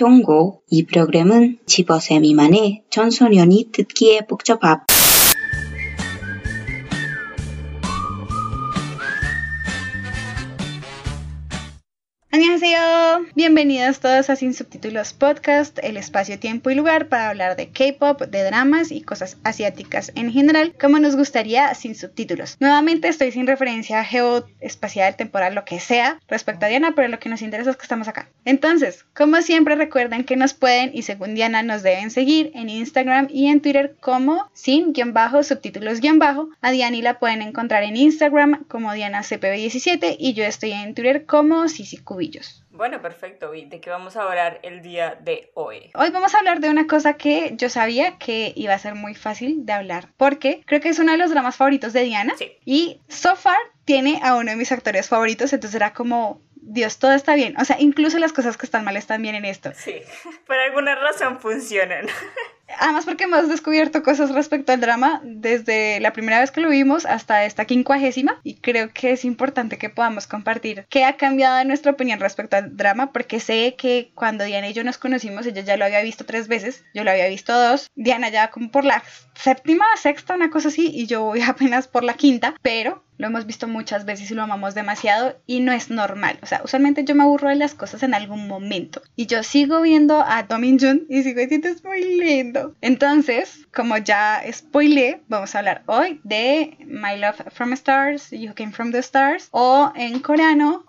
현고. 이 프로그램은 15세 미만의 청소년이 듣기에 복잡합 Bienvenidos todos a Sin Subtítulos Podcast, el espacio, tiempo y lugar para hablar de K-pop, de dramas y cosas asiáticas en general, como nos gustaría sin subtítulos. Nuevamente estoy sin referencia geoespacial, temporal, lo que sea respecto a Diana, pero lo que nos interesa es que estamos acá. Entonces, como siempre, recuerden que nos pueden y según Diana nos deben seguir en Instagram y en Twitter como sin-subtítulos-bajo. A Diana la pueden encontrar en Instagram como DianaCPB17 y yo estoy en Twitter como Bueno, perfecto. ¿Y de qué vamos a hablar el día de hoy? Hoy vamos a hablar de una cosa que yo sabía que iba a ser muy fácil de hablar, porque creo que es uno de los dramas favoritos de Diana. Sí. Y so far tiene a uno de mis actores favoritos, entonces era como, Dios, todo está bien. O sea, incluso las cosas que están mal están bien en esto. Sí, por alguna razón funcionan. Además porque hemos descubierto cosas respecto al drama desde la primera vez que lo vimos hasta esta quincuagésima y creo que es importante que podamos compartir qué ha cambiado en nuestra opinión respecto al drama porque sé que cuando Diana y yo nos conocimos ella ya lo había visto tres veces, yo lo había visto dos, Diana ya como por la séptima, sexta, una cosa así y yo voy apenas por la quinta, pero lo hemos visto muchas veces y lo amamos demasiado y no es normal. O sea, usualmente yo me aburro de las cosas en algún momento. Y yo sigo viendo a Domin Jun y sigo diciendo es muy lindo. Entonces, como ya spoilé, vamos a hablar hoy de My Love from Stars, You Came from the Stars o en coreano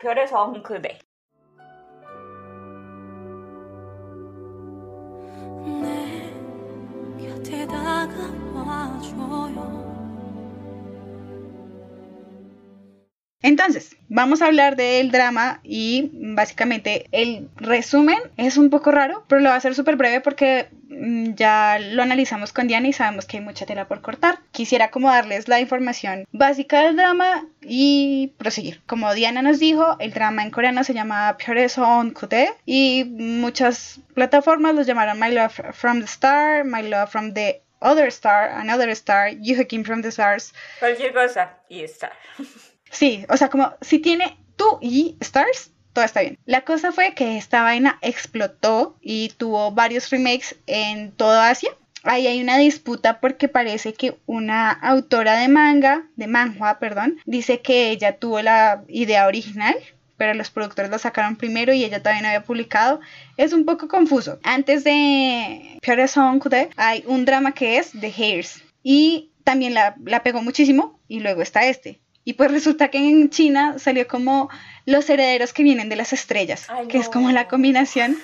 Entonces, vamos a hablar del drama y básicamente el resumen es un poco raro, pero lo va a hacer súper breve porque mm, ya lo analizamos con Diana y sabemos que hay mucha tela por cortar. Quisiera como darles la información básica del drama y proseguir. Como Diana nos dijo, el drama en coreano se llama Pyoreson Kute y muchas plataformas lo llamaron My Love from the Star, My Love from the Other Star, Another Star, You Came from the Stars. Cualquier cosa y Star. Sí, o sea, como si tiene tú y Stars, todo está bien. La cosa fue que esta vaina explotó y tuvo varios remakes en toda Asia. Ahí hay una disputa porque parece que una autora de manga, de manhua, perdón, dice que ella tuvo la idea original, pero los productores la sacaron primero y ella no había publicado. Es un poco confuso. Antes de Pure Song hay un drama que es The Hairs y también la, la pegó muchísimo y luego está este. Y pues resulta que en China salió como los herederos que vienen de las estrellas, que es como la combinación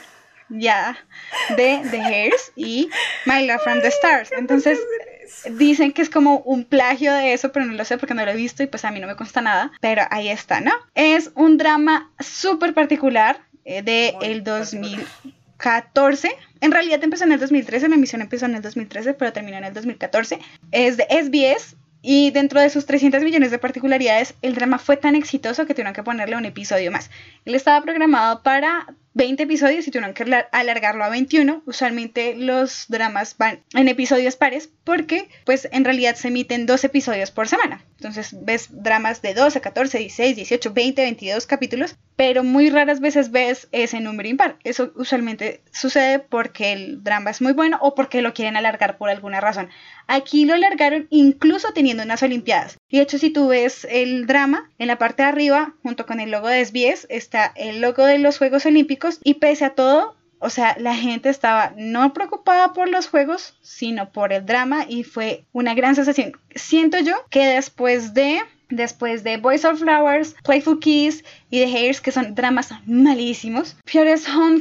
ya de The Hairs y My Love from the Stars. Entonces dicen que es como un plagio de eso, pero no lo sé porque no lo he visto y pues a mí no me consta nada. Pero ahí está, ¿no? Es un drama súper particular eh, de el 2014. En realidad empezó en el 2013, mi emisión empezó en el 2013, pero terminó en el 2014. Es de SBS y dentro de sus 300 millones de particularidades, el drama fue tan exitoso que tuvieron que ponerle un episodio más. Él estaba programado para 20 episodios y tuvieron que alargarlo a 21. Usualmente los dramas van en episodios pares porque pues en realidad se emiten dos episodios por semana. Entonces ves dramas de 12, 14, 16, 18, 20, 22 capítulos, pero muy raras veces ves ese número impar. Eso usualmente sucede porque el drama es muy bueno o porque lo quieren alargar por alguna razón. Aquí lo alargaron incluso teniendo unas Olimpiadas. Y de hecho, si tú ves el drama, en la parte de arriba, junto con el logo de SBS, está el logo de los Juegos Olímpicos y pese a todo, o sea, la gente estaba no preocupada por los juegos, sino por el drama y fue una gran sensación. Siento yo que después de después de Boys of Flowers, Playful Kiss y The Hairs, que son dramas malísimos, Piore's Home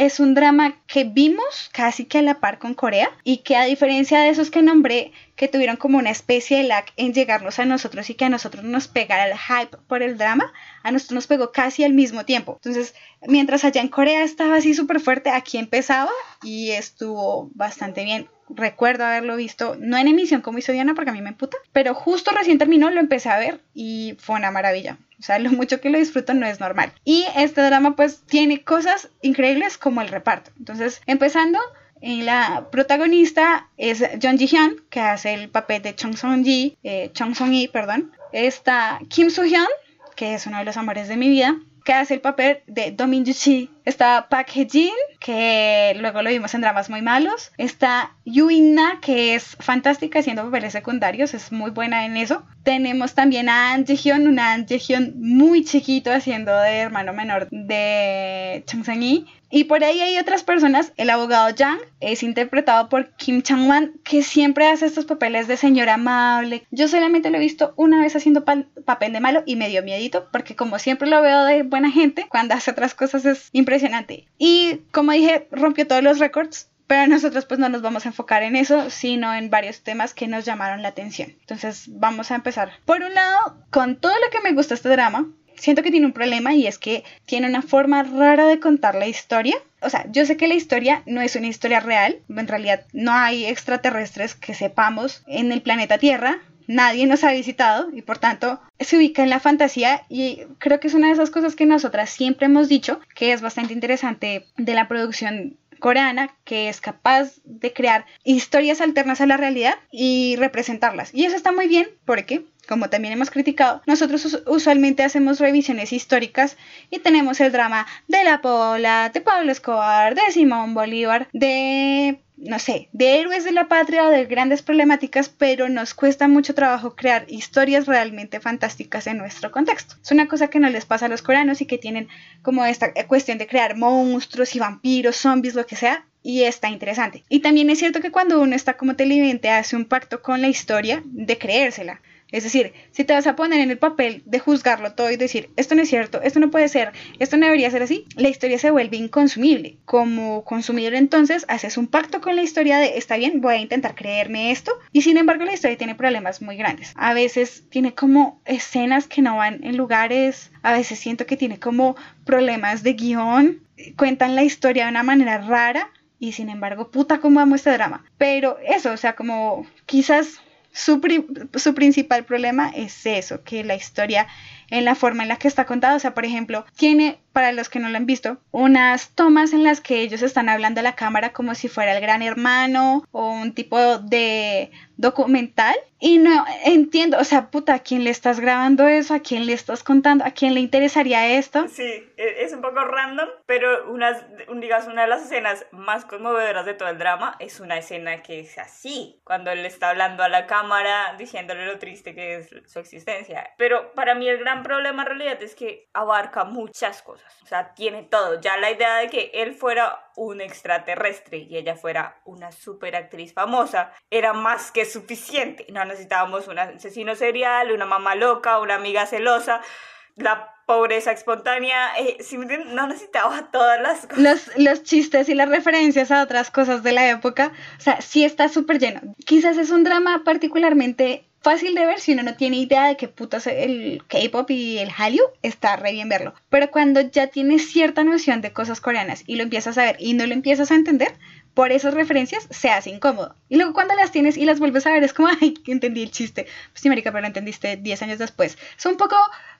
es un drama que vimos casi que a la par con Corea y que a diferencia de esos que nombré, que tuvieron como una especie de lag en llegarnos a nosotros y que a nosotros nos pegara el hype por el drama, a nosotros nos pegó casi al mismo tiempo. Entonces, mientras allá en Corea estaba así súper fuerte, aquí empezaba y estuvo bastante bien recuerdo haberlo visto, no en emisión como hizo Diana porque a mí me puta, pero justo recién terminó, lo empecé a ver y fue una maravilla. O sea, lo mucho que lo disfruto no es normal. Y este drama pues tiene cosas increíbles como el reparto. Entonces, empezando, en la protagonista es John Ji Hyun, que hace el papel de Chong Song Ji, eh, Chong Song Yi, perdón. Está Kim Soo Hyun, que es uno de los amores de mi vida, que hace el papel de Domin Yuchi. Está Park Hye-jin, que luego lo vimos en dramas muy malos. Está Yuina, que es fantástica haciendo papeles secundarios, es muy buena en eso. Tenemos también a An Ji-hyun, una An Ji-hyun muy chiquito haciendo de hermano menor de Chung Sang-yi. Y por ahí hay otras personas. El abogado Yang es interpretado por Kim Chang-wan, que siempre hace estos papeles de señor amable. Yo solamente lo he visto una vez haciendo papel de malo y me dio miedito, porque como siempre lo veo de buena gente, cuando hace otras cosas es impresionante. Y como dije, rompió todos los récords. Pero nosotros pues no nos vamos a enfocar en eso, sino en varios temas que nos llamaron la atención. Entonces vamos a empezar. Por un lado, con todo lo que me gusta este drama, siento que tiene un problema y es que tiene una forma rara de contar la historia. O sea, yo sé que la historia no es una historia real, en realidad no hay extraterrestres que sepamos en el planeta Tierra, nadie nos ha visitado y por tanto se ubica en la fantasía y creo que es una de esas cosas que nosotras siempre hemos dicho que es bastante interesante de la producción coreana que es capaz de crear historias alternas a la realidad y representarlas. Y eso está muy bien porque como también hemos criticado, nosotros usualmente hacemos revisiones históricas y tenemos el drama de la Pola, de Pablo Escobar, de Simón Bolívar, de no sé, de héroes de la patria o de grandes problemáticas, pero nos cuesta mucho trabajo crear historias realmente fantásticas en nuestro contexto. Es una cosa que no les pasa a los coreanos y que tienen como esta cuestión de crear monstruos y vampiros, zombies, lo que sea, y está interesante. Y también es cierto que cuando uno está como televidente hace un pacto con la historia de creérsela. Es decir, si te vas a poner en el papel de juzgarlo todo y decir, esto no es cierto, esto no puede ser, esto no debería ser así, la historia se vuelve inconsumible. Como consumidor entonces haces un pacto con la historia de, está bien, voy a intentar creerme esto, y sin embargo la historia tiene problemas muy grandes. A veces tiene como escenas que no van en lugares, a veces siento que tiene como problemas de guion, cuentan la historia de una manera rara. Y sin embargo, puta, cómo amo este drama. Pero eso, o sea, como quizás su, su, principal problema es eso, que la historia en la forma en la que está contada, o sea, por ejemplo, tiene, para los que no lo han visto, unas tomas en las que ellos están hablando a la cámara como si fuera el gran hermano o un tipo de documental y no entiendo, o sea, puta, ¿a quién le estás grabando eso? ¿A quién le estás contando? ¿A quién le interesaría esto? Sí, e, es un poco random, pero una, digas, una de las escenas más conmovedoras de todo el drama es una escena que es así, cuando él está hablando a la cámara diciéndole lo triste que es su existencia. Pero para mí el gran problema en realidad es que abarca muchas cosas, o sea, tiene todo. Ya la idea de que él fuera un extraterrestre y ella fuera una super actriz famosa era más que suficiente. No necesitábamos un asesino serial, una mamá loca, una amiga celosa, la pobreza espontánea. Eh, no necesitaba todas las cosas. Los, los, chistes y las referencias a otras cosas de la época. O sea, sí está súper lleno. Quizás es un drama particularmente fácil de ver si uno no tiene idea de qué putas el K-pop y el Hallyu, está re bien verlo. Pero cuando ya tienes cierta noción de cosas coreanas y lo empiezas a ver y no lo empiezas a entender, por esas referencias se hace incómodo. Y luego cuando las tienes y las vuelves a ver es como, ay, entendí el chiste. Pues sí, marica, pero lo entendiste 10 años después. Es un poco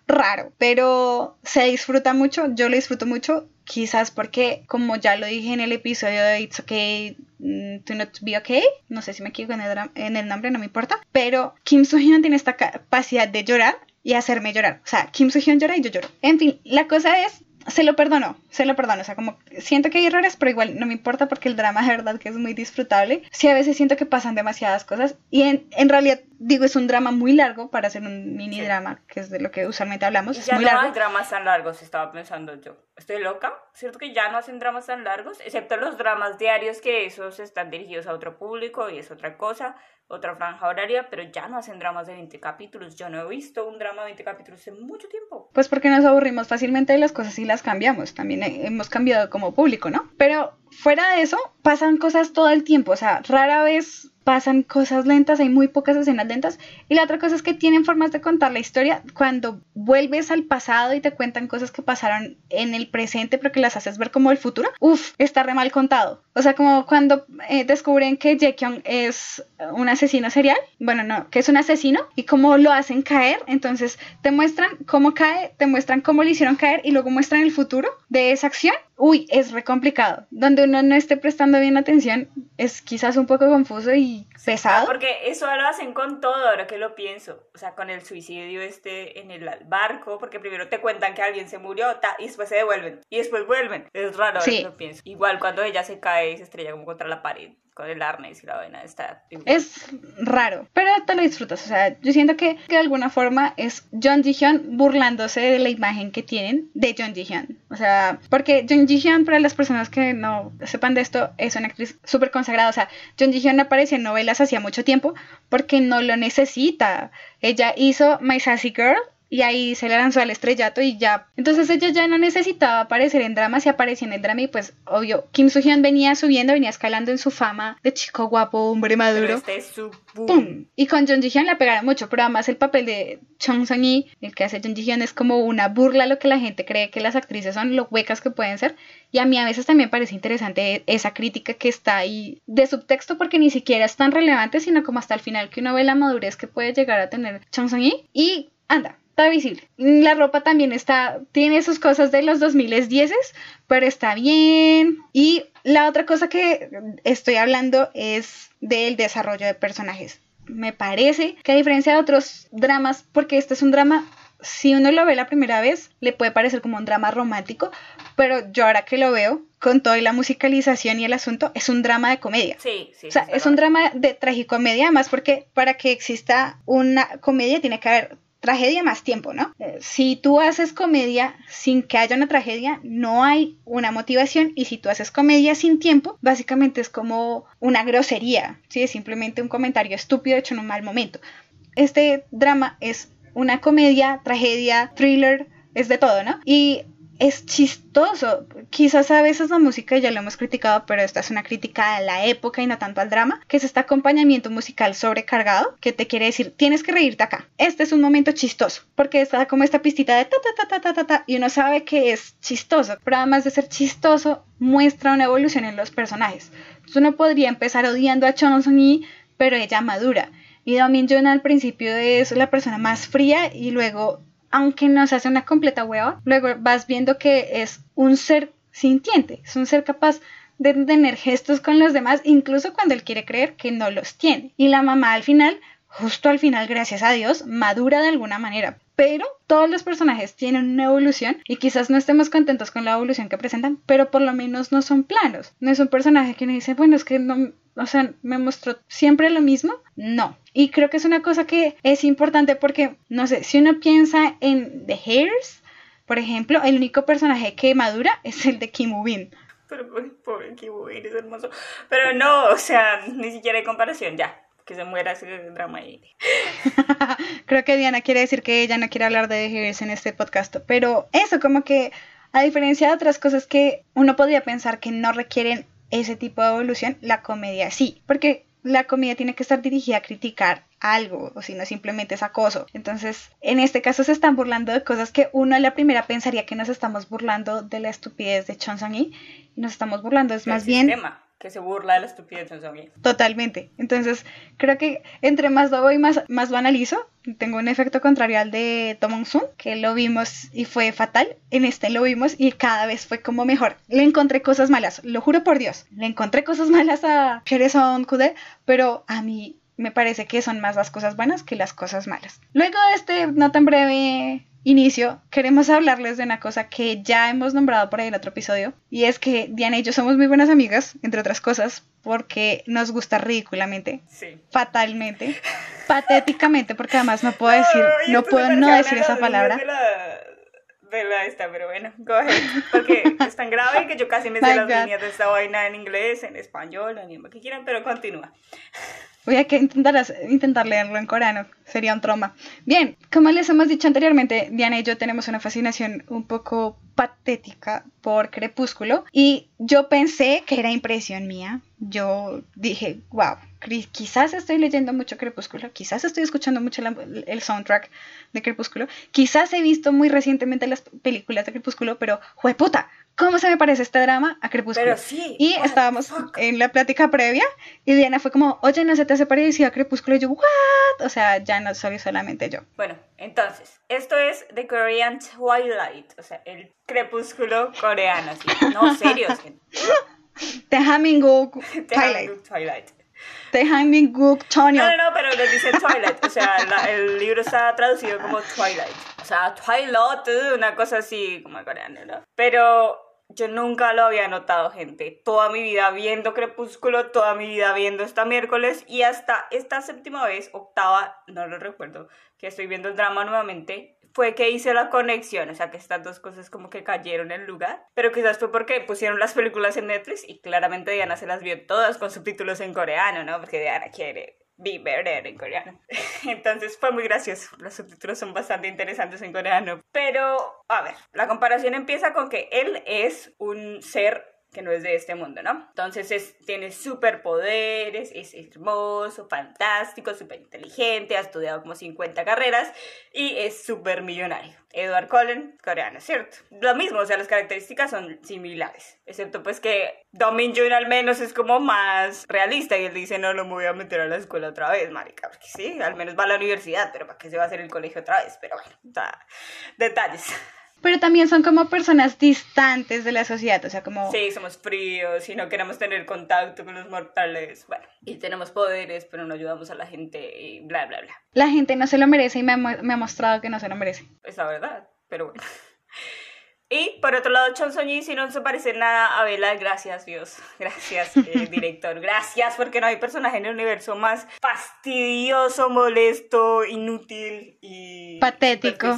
raro, pero se disfruta mucho, yo lo disfruto mucho, quizás porque, como ya lo dije en el episodio de It's Okay mm, to Not Be Okay, no sé si me equivoco en el, en el nombre, no me importa, pero Kim Soo-hyun tiene esta capacidad de llorar y hacerme llorar. O sea, Kim Soo-hyun llora y yo lloro. En fin, la cosa es se lo perdono, se lo perdono. O sea, como siento que hay errores, pero igual no me importa porque el drama de verdad que es muy disfrutable. Sí, a veces siento que pasan demasiadas cosas y en, en realidad digo, es un drama muy largo para hacer un mini drama, que es de lo que usualmente hablamos. ya muy no largo. hay dramas tan largos, estaba pensando yo. ¿Estoy loca? ¿Cierto que ya no hacen dramas tan largos? Excepto los dramas diarios que esos están dirigidos a otro público y es otra cosa otra franja horaria, pero ya no hacen dramas de 20 capítulos. Yo no he visto un drama de 20 capítulos en mucho tiempo. Pues porque nos aburrimos fácilmente de las cosas y las cambiamos. También hemos cambiado como público, ¿no? Pero fuera de eso, pasan cosas todo el tiempo. O sea, rara vez pasan cosas lentas, hay muy pocas escenas lentas. Y la otra cosa es que tienen formas de contar la historia cuando vuelves al pasado y te cuentan cosas que pasaron en el presente, pero que las haces ver como el futuro. Uf, está re mal contado. O sea, como cuando eh, descubren que Jaekyung es un asesino serial, bueno, no, que es un asesino y cómo lo hacen caer. Entonces te muestran cómo cae, te muestran cómo le hicieron caer y luego muestran el futuro de esa acción uy, es re complicado. Donde uno no esté prestando bien atención, es quizás un poco confuso y pesado. Ah, porque eso lo hacen con todo, ahora que lo pienso. O sea, con el suicidio este en el barco, porque primero te cuentan que alguien se murió ta, y después se devuelven. Y después vuelven. Es raro, ahora Sí. que lo pienso. Igual cuando ella se cae y se estrella como contra la pared con el arnés y la vaina está... Es raro, pero te lo disfrutas. O sea, yo siento que, de alguna forma es John Ji-hyun burlándose de la imagen que tienen de John Ji-hyun. O sea, porque John Ji-hyun, para las personas que no sepan de esto, es una actriz súper consagrada. O sea, John Ji-hyun aparece en novelas hacía mucho tiempo porque no lo necesita. Ella hizo My Sassy Girl y ahí se le lanzó al estrellato y ya. Entonces ella ya no necesitaba aparecer en drama, se aparecía en el drama y pues obvio, Kim Soo-hyun venía subiendo, venía escalando en su fama de chico guapo, hombre Pero maduro. este es su boom. ¡Pum! Y con John Ji-hyun la pegaron mucho, pero además el papel de Chong Sung-yi, el que hace John Ji-hyun, es como una burla a lo que la gente cree que las actrices son, lo huecas que pueden ser. Y a mí a veces también parece interesante esa crítica que está ahí de subtexto, porque ni siquiera es tan relevante, sino como hasta el final que uno ve la madurez que puede llegar a tener Chong Sung-yi. Y anda, está visible. La ropa también está, tiene sus cosas de los 2010, pero está bien. Y la otra cosa que estoy hablando es del desarrollo de personajes. Me parece que a diferencia de otros dramas, porque este es un drama, si uno lo ve la primera vez, le puede parecer como un drama romántico, pero yo ahora que lo veo, con toda la musicalización y el asunto, es un drama de comedia. Sí, sí. O sea, es un drama de tragicomedia, además porque para que exista una comedia tiene que haber tragedia más tiempo, ¿no? Eh, Si tú haces comedia sin que haya una tragedia, no hay una motivación y si tú haces comedia sin tiempo, básicamente es como una grosería, ¿sí? Es simplemente un comentario estúpido hecho en un mal momento. Este drama es una comedia, tragedia, thriller, es de todo, ¿no? Y es chistoso. Quizás a veces la música ya lo hemos criticado, pero esta es una crítica a la época y no tanto al drama, que es este acompañamiento musical sobrecargado, que te quiere decir, tienes que reírte acá. Este es un momento chistoso, porque está como esta pistita de ta ta ta ta ta ta, y uno sabe que es chistoso, pero además de ser chistoso, muestra una evolución en los personajes. Entonces uno podría empezar odiando a Chon Sung-yi, pero ella madura. Y también Jun al principio es la persona más fría y luego aunque nos hace una completa hueva, luego vas viendo que es un ser sintiente, es un ser capaz de tener gestos con los demás, incluso cuando él quiere creer que no los tiene. Y la mamá al final, justo al final, gracias a Dios, madura de alguna manera. Pero todos los personajes tienen una evolución y quizás no estemos contentos con la evolución que presentan, pero por lo menos no son planos. No es un personaje que nos dice, bueno, es que no, o sea, me mostró siempre lo mismo. No. Y creo que es una cosa que es importante porque, no sé, si uno piensa en The Hairs, por ejemplo, el único personaje que madura es el de Kim Woo-bin. Pero pobre, pobre Kibu, eres hermoso. Pero no, o sea, ni siquiera hay comparación, ya. Que se muera ese drama ahí. Creo que Diana quiere decir que ella no quiere hablar de Hairs en este podcast, pero eso como que a diferencia de otras cosas que uno podría pensar que no requieren ese tipo de evolución, la comedia sí, porque la comedia tiene que estar dirigida a criticar algo, o si no simplemente es acoso. Entonces, en este caso se están burlando de cosas que uno a la primera pensaría que nos estamos burlando de la estupidez de Chon Sung-yi, y nos estamos burlando es más el bien sistema que se burla de la estupidez de Song Totalmente. Entonces, creo que entre más lo voy más, más lo analizo. Tengo un efecto contrario al de Tomon Sun, que lo vimos y fue fatal. En este lo vimos y cada vez fue como mejor. Le encontré cosas malas, lo juro por Dios. Le encontré cosas malas a Son Kude, pero a mí me parece que son más las cosas buenas que las cosas malas. Luego de este no tan breve inicio, queremos hablarles de una cosa que ya hemos nombrado por ahí en otro episodio, y es que Diana y yo somos muy buenas amigas, entre otras cosas, porque nos gusta ridículamente, Sí. fatalmente, patéticamente, porque además no puedo decir, no puedo no decir esa palabra. De la, de la esta, pero bueno, go ahead. Porque es tan grave que yo casi me sé My las God. líneas de esta vaina en inglés, en español, en idioma que quieran, pero continúa. Voy a que intentar, intentar leerlo en coreano, sería un trauma. Bien, como les hemos dicho anteriormente, Diana y yo tenemos una fascinación un poco patética por Crepúsculo y yo pensé que era impresión mía. Yo dije, wow, quizás estoy leyendo mucho Crepúsculo, quizás estoy escuchando mucho el soundtrack de Crepúsculo, quizás he visto muy recientemente las películas de Crepúsculo, pero jueputa, ¿cómo se me parece este drama a Crepúsculo? Pero sí. Y estábamos en la plática previa y Diana fue como, oye, ¿no se te hace parecido a Crepúsculo? Y yo, ¿what? O sea, ya no soy solamente yo. Bueno, entonces, esto es The Korean Twilight, o sea, el crepúsculo coreano. ¿sí? No, serio, The Hammingook te Twilight. Twilight. The Hammingook Tonyo. No, no, no, pero le dice Twilight, o sea, la- el libro está traducido como Twilight. O sea, Twilight, una cosa así como coreano, ¿no? Pero yo nunca lo había notado, gente. Toda mi vida viendo Crepúsculo, toda mi vida viendo esta miércoles y hasta esta séptima vez, octava, no lo recuerdo, que estoy viendo el drama nuevamente, fue que hice la conexión, o sea que estas dos cosas como que cayeron en lugar, pero quizás fue porque pusieron las películas en Netflix y claramente Diana se las vio todas con subtítulos en coreano, ¿no? Porque Diana quiere be better en coreano. Entonces fue muy gracioso, los subtítulos son bastante interesantes en coreano, pero a ver, la comparación empieza con que él es un ser que no es de este mundo, ¿no? Entonces es, tiene superpoderes, es hermoso, fantástico, súper inteligente, ha estudiado como 50 carreras y es súper millonario. Edward Cullen, coreano, ¿cierto? Lo mismo, o sea, las características son similares, excepto pues que Do Min Jun al menos es como más realista y él dice, no, no me voy a meter a la escuela otra vez, marica, porque sí, al menos va a la universidad, pero ¿para qué se va a hacer el colegio otra vez? Pero bueno, o sea, detalles. Pero también son como personas distantes de la sociedad, o sea, como... Sí, somos fríos y no queremos tener contacto con los mortales. Bueno, y tenemos poderes, pero no ayudamos a la gente y bla, bla, bla. La gente no se lo merece y me ha, me ha mostrado que no se lo merece. Es la verdad, pero bueno. Y por otro lado, Chon Soñi si no se parece nada a Bella, gracias Dios, gracias eh, director, gracias porque no hay personaje en el universo más fastidioso, molesto, inútil y Patético.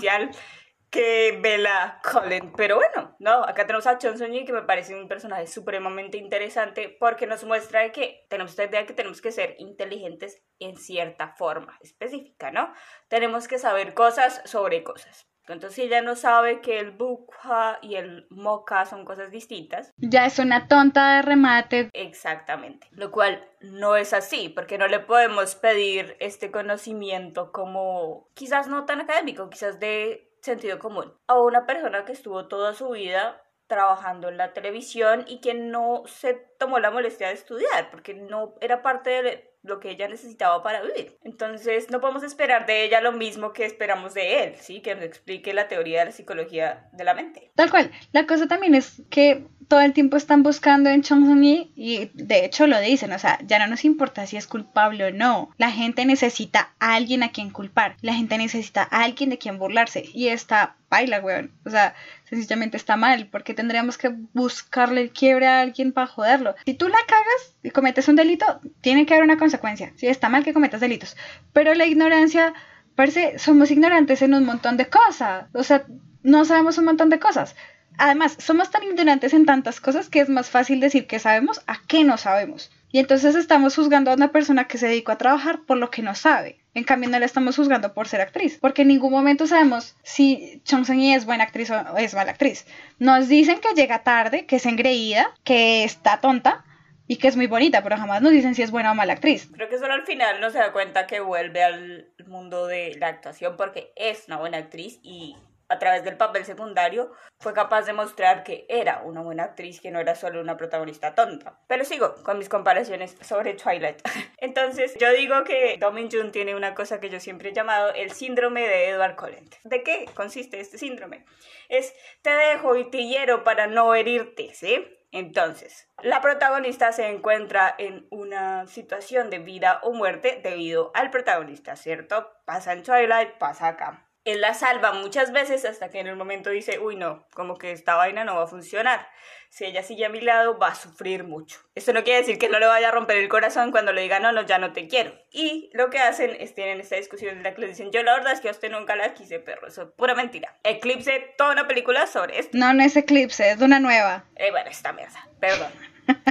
Que Bella Cullen. Pero bueno, no, acá tenemos a Chon Soñi que me parece un personaje supremamente interesante porque nos muestra que tenemos esta idea de que tenemos que ser inteligentes en cierta forma específica, ¿no? Tenemos que saber cosas sobre cosas. Entonces, ella no sabe que el bukha y el mocha son cosas distintas, Ya es una tonta de remate. Exactamente, lo cual no es así, porque no le podemos pedir este conocimiento como quizás no tan académico, quizás de sentido común, a una persona que estuvo toda su vida trabajando en la televisión y que no se tomó la molestia de estudiar, porque no era parte de lo que ella necesitaba para vivir. Entonces, no podemos esperar de ella lo mismo que esperamos de él, ¿sí? Que nos explique la teoría de la psicología de la mente. Tal cual. La cosa también es que todo el tiempo están buscando en Chong Sung-yi y de hecho lo dicen, o sea, ya no nos importa si es culpable o no. La gente necesita a alguien a quien culpar. La gente necesita a alguien de quien burlarse. Y está baila, weón. O sea, sencillamente está mal porque tendríamos que buscarle el quiebre a alguien para joderlo. Si tú la cagas y cometes un delito, tiene que haber una consecuencia. Sí, está mal que cometas delitos. Pero la ignorancia, parece, somos ignorantes en un montón de cosas. O sea, no sabemos un montón de cosas. Además, somos tan ignorantes en tantas cosas que es más fácil decir que sabemos a qué no sabemos. Y entonces estamos juzgando a una persona que se dedicó a trabajar por lo que no sabe. En cambio, no la estamos juzgando por ser actriz. Porque en ningún momento sabemos si Chong Seung-yi es buena actriz o es mala actriz. Nos dicen que llega tarde, que es engreída, que está tonta y que es muy bonita, pero jamás nos dicen si es buena o mala actriz. Creo que solo al final no se da cuenta que vuelve al mundo de la actuación porque es una buena actriz y a través del papel secundario fue capaz de mostrar que era una buena actriz, que no era solo una protagonista tonta. Pero sigo con mis comparaciones sobre Twilight. Entonces, yo digo que Do Min Jun tiene una cosa que yo siempre he llamado el síndrome de Edward Cullen. ¿De qué consiste este síndrome? Es te dejo y te hiero para no herirte, ¿sí? Entonces, la protagonista se encuentra en una situación de vida o muerte debido al protagonista, ¿cierto? Pasa en Twilight, pasa acá. Él la salva muchas veces hasta que en el momento dice, uy no, como que esta vaina no va a funcionar. Si ella sigue a mi lado, va a sufrir mucho. Esto no quiere decir que no le vaya a romper el corazón cuando le diga, no, no, ya no te quiero. Y lo que hacen es tienen esta discusión en la que le dicen, yo la verdad es que a usted nunca la quise, perro, eso es pura mentira. Eclipse, toda una película sobre esto. No, no es Eclipse, es Luna Nueva. Eh, bueno, esta mierda, perdón.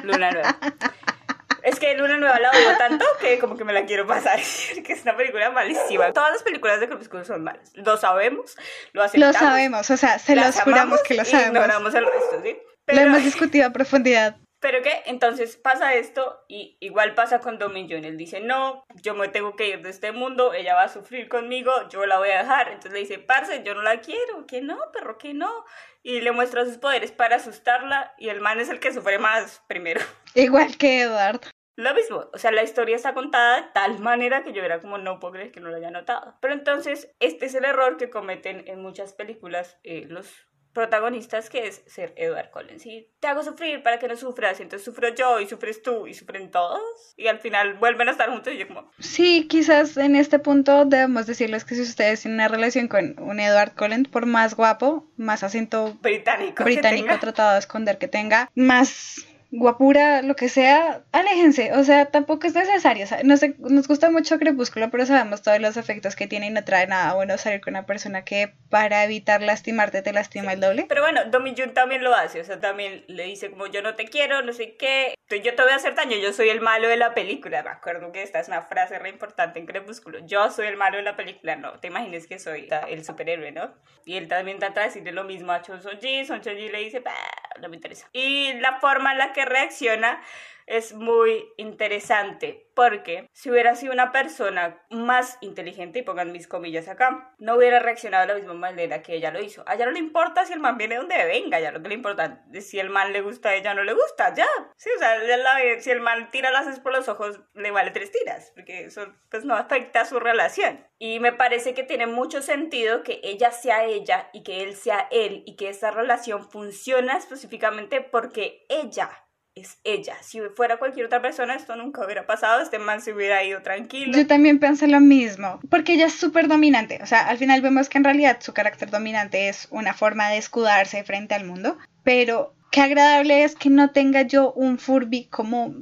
Luna Nueva. Es que Luna Nueva la odio tanto que como que me la quiero pasar. que es una película malísima. Todas las películas de Crepúsculo son malas. Lo sabemos, lo Lo aceptamos. sabemos, o sea, se los juramos que lo sabemos. ignoramos el resto, ¿sí? Lo hemos discutido a profundidad. Pero que entonces pasa esto y igual pasa con Dominion. Él dice, no, yo me tengo que ir de este mundo, ella va a sufrir conmigo, yo la voy a dejar. Entonces le dice, parce, yo no la quiero, que no, perro, que no. Y le muestra sus poderes para asustarla y el man es el que sufre más primero. Igual que Edward. Lo mismo, o sea, la historia está contada de tal manera que yo era como, no puedo creer que no lo haya notado. Pero entonces, este es el error que cometen en muchas películas eh, los protagonistas que es ser Edward Collins. Y te hago sufrir para que no sufras, entonces sufro yo y sufres tú y sufren todos. Y al final vuelven a estar juntos y yo como... Sí, quizás en este punto debemos decirles que si ustedes tienen una relación con un Edward Collins, por más guapo, más acento británico, británico tratado de esconder que tenga, más guapura, lo que sea, aléjense, o sea, tampoco es necesario, o sea, nos, nos gusta mucho Crepúsculo, pero sabemos todos los efectos que tiene y no trae nada bueno salir con una persona que para evitar lastimarte te lastima el doble. Pero bueno, Domi Jun también lo hace, o sea, también le dice como yo no te quiero, no sé qué, yo te voy a hacer daño, yo soy el malo de la película, me acuerdo que esta es una frase re importante en Crepúsculo, yo soy el malo de la película, no, te imagines que soy el superhéroe, ¿no? Y él también trata de decirle lo mismo a Chon Son Ji, Son Ji le dice, no me interesa. Y la forma en la que reacciona es muy interesante porque si hubiera sido una persona más inteligente, y pongan mis comillas acá, no hubiera reaccionado de la misma manera que ella lo hizo. A ella no le importa si el man viene donde venga, ya lo que le importa es si el man le gusta a ella o no le gusta, ya. Sí, o sea, si el man tira las por los ojos, le vale tres tiras, porque eso pues no afecta a su relación. Y me parece que tiene mucho sentido que ella sea ella y que él sea él y que esa relación funciona específicamente porque ella es ella. Si fuera cualquier otra persona, esto nunca hubiera pasado, este man se hubiera ido tranquilo. Yo también pensé lo mismo, porque ella es súper dominante. O sea, al final vemos que en realidad su carácter dominante es una forma de escudarse frente al mundo, pero qué agradable es que no tenga yo un Furby como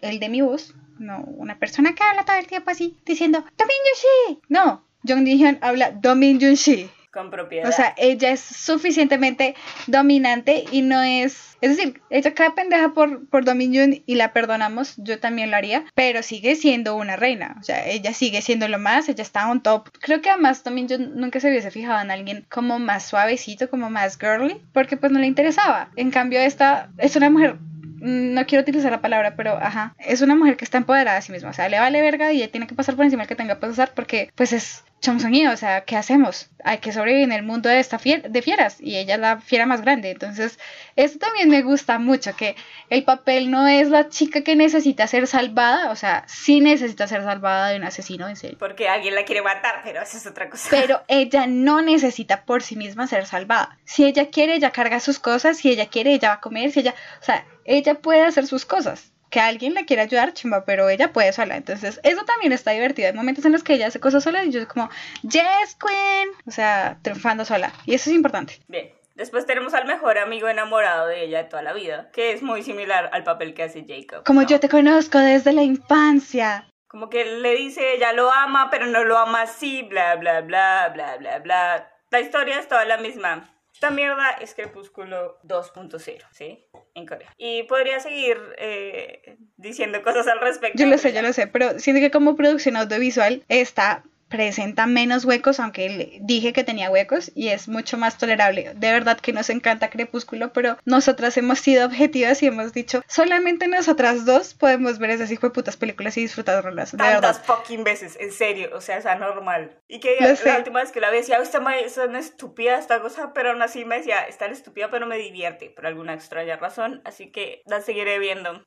el de mi voz, no, una persona que habla todo el tiempo así, diciendo, Domin Yushi. No, Jung Ji habla Domin Yushi con propiedad. O sea, ella es suficientemente dominante y no es... Es decir, ella cada pendeja por, por Dominion y la perdonamos, yo también lo haría, pero sigue siendo una reina. O sea, ella sigue siendo lo más, ella está on top. Creo que además Dominion nunca se hubiese fijado en alguien como más suavecito, como más girly, porque pues no le interesaba. En cambio, esta es una mujer no quiero utilizar la palabra, pero ajá, es una mujer que está empoderada a sí misma, o sea, le vale verga y ella tiene que pasar por encima el que tenga que pasar porque pues es Chong o sea, ¿qué hacemos? Hay que sobrevivir en el mundo de esta de fieras y ella es la fiera más grande. Entonces, esto también me gusta mucho, que el papel no es la chica que necesita ser salvada, o sea, sí necesita ser salvada de un asesino en serio. Porque alguien la quiere matar, pero eso es otra cosa. Pero ella no necesita por sí misma ser salvada. Si ella quiere, ella carga sus cosas, si ella quiere, ella va a comer, si ella, o sea, ella puede hacer sus cosas que alguien le quiera ayudar, chimba, pero ella puede sola. Entonces, eso también está divertido. Hay momentos en los que ella hace cosas sola y yo como, yes, queen. O sea, triunfando sola. Y eso es importante. Bien. Después tenemos al mejor amigo enamorado de ella de toda la vida, que es muy similar al papel que hace Jacob. Como yo te conozco desde la infancia. Como que le dice, ella lo ama, pero no lo ama así, bla, bla, bla, bla, bla, bla. La historia es toda la misma. Esta mierda es Crepúsculo 2.0, ¿sí? En Corea. Y podría seguir eh, diciendo cosas al respecto. Yo lo sé, yo lo sé, pero siento que como producción audiovisual está presenta menos huecos, aunque dije que tenía huecos y es mucho más tolerable. De verdad que nos encanta Crepúsculo, pero nosotras hemos sido objetivas y hemos dicho, solamente nosotras dos podemos ver esas hijo de putas películas y disfrutarlas. De Tantas fucking veces, en serio, o sea, es anormal. Y que la, última vez que la vi decía, esta es una estúpida esta cosa, pero aún así me decía, está estúpida, pero me divierte por alguna extraña razón, así que la seguiré viendo.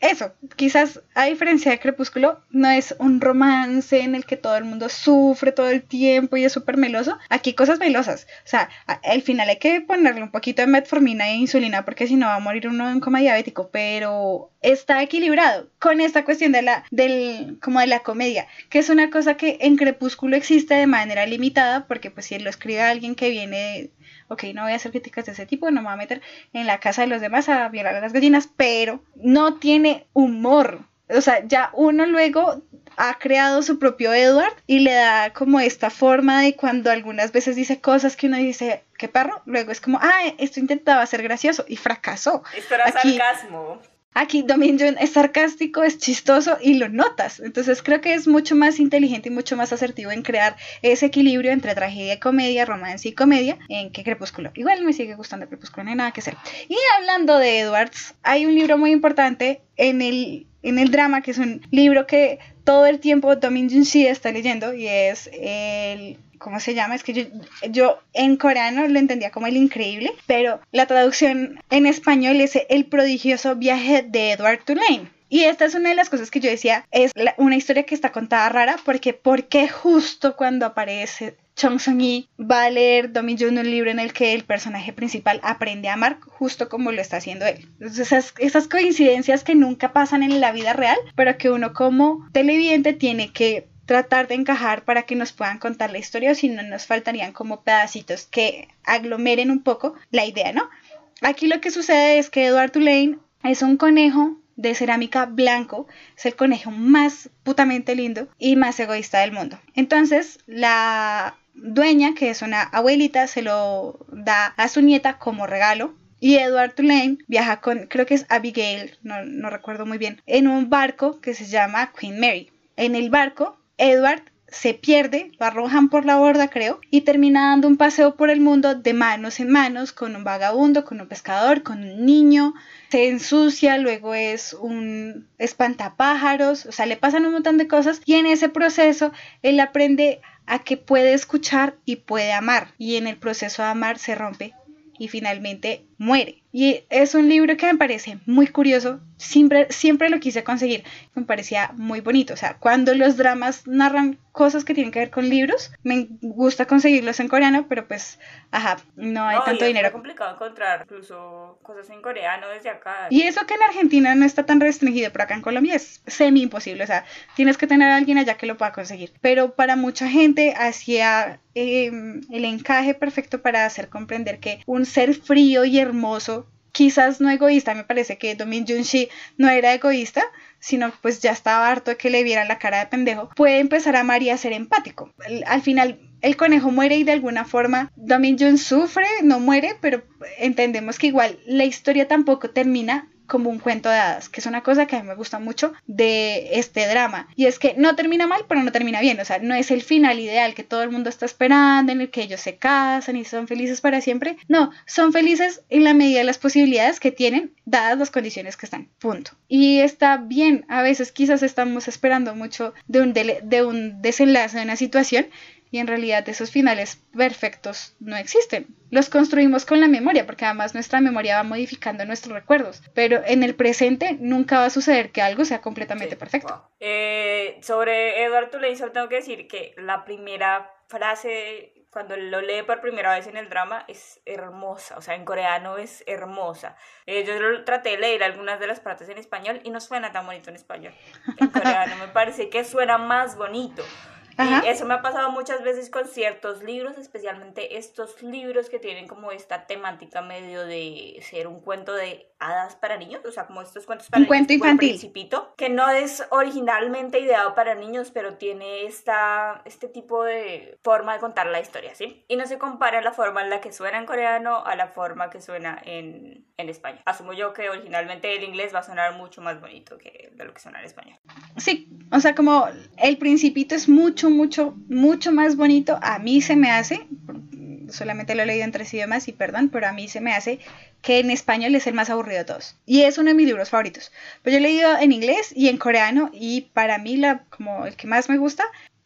eso, quizás a diferencia de Crepúsculo, no es un romance en el que todo el mundo sufre todo el tiempo y es súper meloso. Aquí cosas melosas. O sea, al final hay que ponerle un poquito de metformina e insulina porque si no va a morir uno en coma diabético, pero está equilibrado con esta cuestión de la, del, como de la comedia, que es una cosa que en Crepúsculo existe de manera limitada porque pues si lo escribe alguien que viene ok, no voy a hacer críticas de ese tipo, no me voy a meter en la casa de los demás a violar a las gallinas, pero no tiene humor. O sea, ya uno luego ha creado su propio Edward y le da como esta forma de cuando algunas veces dice cosas que uno dice, ¿qué perro? Luego es como, ah, esto intentaba ser gracioso y fracasó. Esto era sarcasmo. Aquí Domin Jun es sarcástico, es chistoso y lo notas. Entonces creo que es mucho más inteligente y mucho más asertivo en crear ese equilibrio entre tragedia comedia, romance y comedia, en que Crepúsculo. Igual me sigue gustando Crepúsculo, no hay nada que hacer. Y hablando de Edwards, hay un libro muy importante en el, en el drama, que es un libro que todo el tiempo Domin Jun está leyendo y es el ¿cómo se llama? Es que yo, en coreano lo entendía como el increíble, pero la traducción en español es el prodigioso viaje de Edward Tulane. Y esta es una de las cosas que yo decía, es una historia que está contada rara, porque ¿por qué justo cuando aparece Chong Sung-yi va a leer Domi Jun un libro en el que el personaje principal aprende a amar justo como lo está haciendo él. Entonces esas, esas coincidencias que nunca pasan en la vida real, pero que uno como televidente tiene que tratar de encajar para que nos puedan contar la historia o si no nos faltarían como pedacitos que aglomeren un poco la idea, ¿no? Aquí lo que sucede es que Edward Tulane es un conejo de cerámica blanco, es el conejo más putamente lindo y más egoísta del mundo. Entonces, la dueña, que es una abuelita, se lo da a su nieta como regalo. Y Edward Tulane viaja con, creo que es Abigail, no, no recuerdo muy bien, en un barco que se llama Queen Mary. En el barco Edward se pierde, lo arrojan por la borda, creo, y termina dando un paseo por el mundo de manos en manos con un vagabundo, con un pescador, con un niño, se ensucia, luego es un espantapájaros, o sea, le pasan un montón de cosas y en ese proceso él aprende a que puede escuchar y puede amar. Y en el proceso de amar se rompe y finalmente muere. Y es un libro que me parece muy curioso, siempre, siempre lo quise conseguir, me parecía muy bonito. O sea, cuando los dramas narran cosas que tienen que ver con libros, me gusta conseguirlos en coreano, pero pues, ajá, no hay tanto dinero. Es complicado encontrar incluso cosas en coreano desde acá. Y eso que en Argentina no está tan restringido, pero acá en Colombia es semi imposible. O sea, tienes que tener a alguien allá que lo pueda conseguir. Pero para mucha gente hacía em, el encaje perfecto para hacer comprender que un ser frío y hermoso quizás no egoísta, me parece que Domin Junshi no era egoísta, sino pues ya estaba harto de que le vieran la cara de pendejo, puede empezar a amar y a ser empático. Al final el conejo muere y de alguna forma Domin Jun sufre, no muere, pero entendemos que igual la historia tampoco termina como un cuento de hadas, que es una cosa que a mí me gusta mucho de este drama. Y es que no termina mal, pero no termina bien. O sea, no es el final ideal que todo el mundo está esperando, en el que ellos se casan y son felices para siempre. No, son felices en la medida de las posibilidades que tienen, dadas las condiciones que están. Punto. Y está bien, a veces quizás estamos esperando mucho de un, de un desenlace de una situación y en realidad esos finales perfectos no existen. Los construimos con la memoria, porque además nuestra memoria va modificando nuestros recuerdos, pero en el presente nunca va a suceder que algo sea completamente perfecto. Eh, sobre Eduardo Tulane solo tengo que decir que la primera frase cuando lo lee por primera vez en el drama es hermosa, o sea, en coreano es hermosa. Eh, yo lo traté de leer algunas de las partes en español y no suena tan bonito en español. En coreano me parece que suena más bonito. Y eso me ha pasado muchas veces con ciertos libros, especialmente estos libros que tienen como esta temática medio de ser un cuento de hadas para niños, o sea, como estos cuentos para un cuento infantil. Principito, que no es originalmente ideado para niños, pero tiene esta, este tipo de forma de contar la historia, ¿sí? Y no se compara la forma en la que suena en coreano a la forma que suena en, en español. Asumo yo que originalmente el inglés va a sonar mucho más bonito que de lo que suena en español. Sí, o sea, como el principito es mucho mucho, mucho, más bonito. A mí se me hace, solamente lo he leído en tres idiomas y perdón, pero a mí se me hace que en español es el más aburrido de todos. Y es uno de mis libros favoritos. Pero yo he leído en inglés y en coreano y para mí la, como el que más me gusta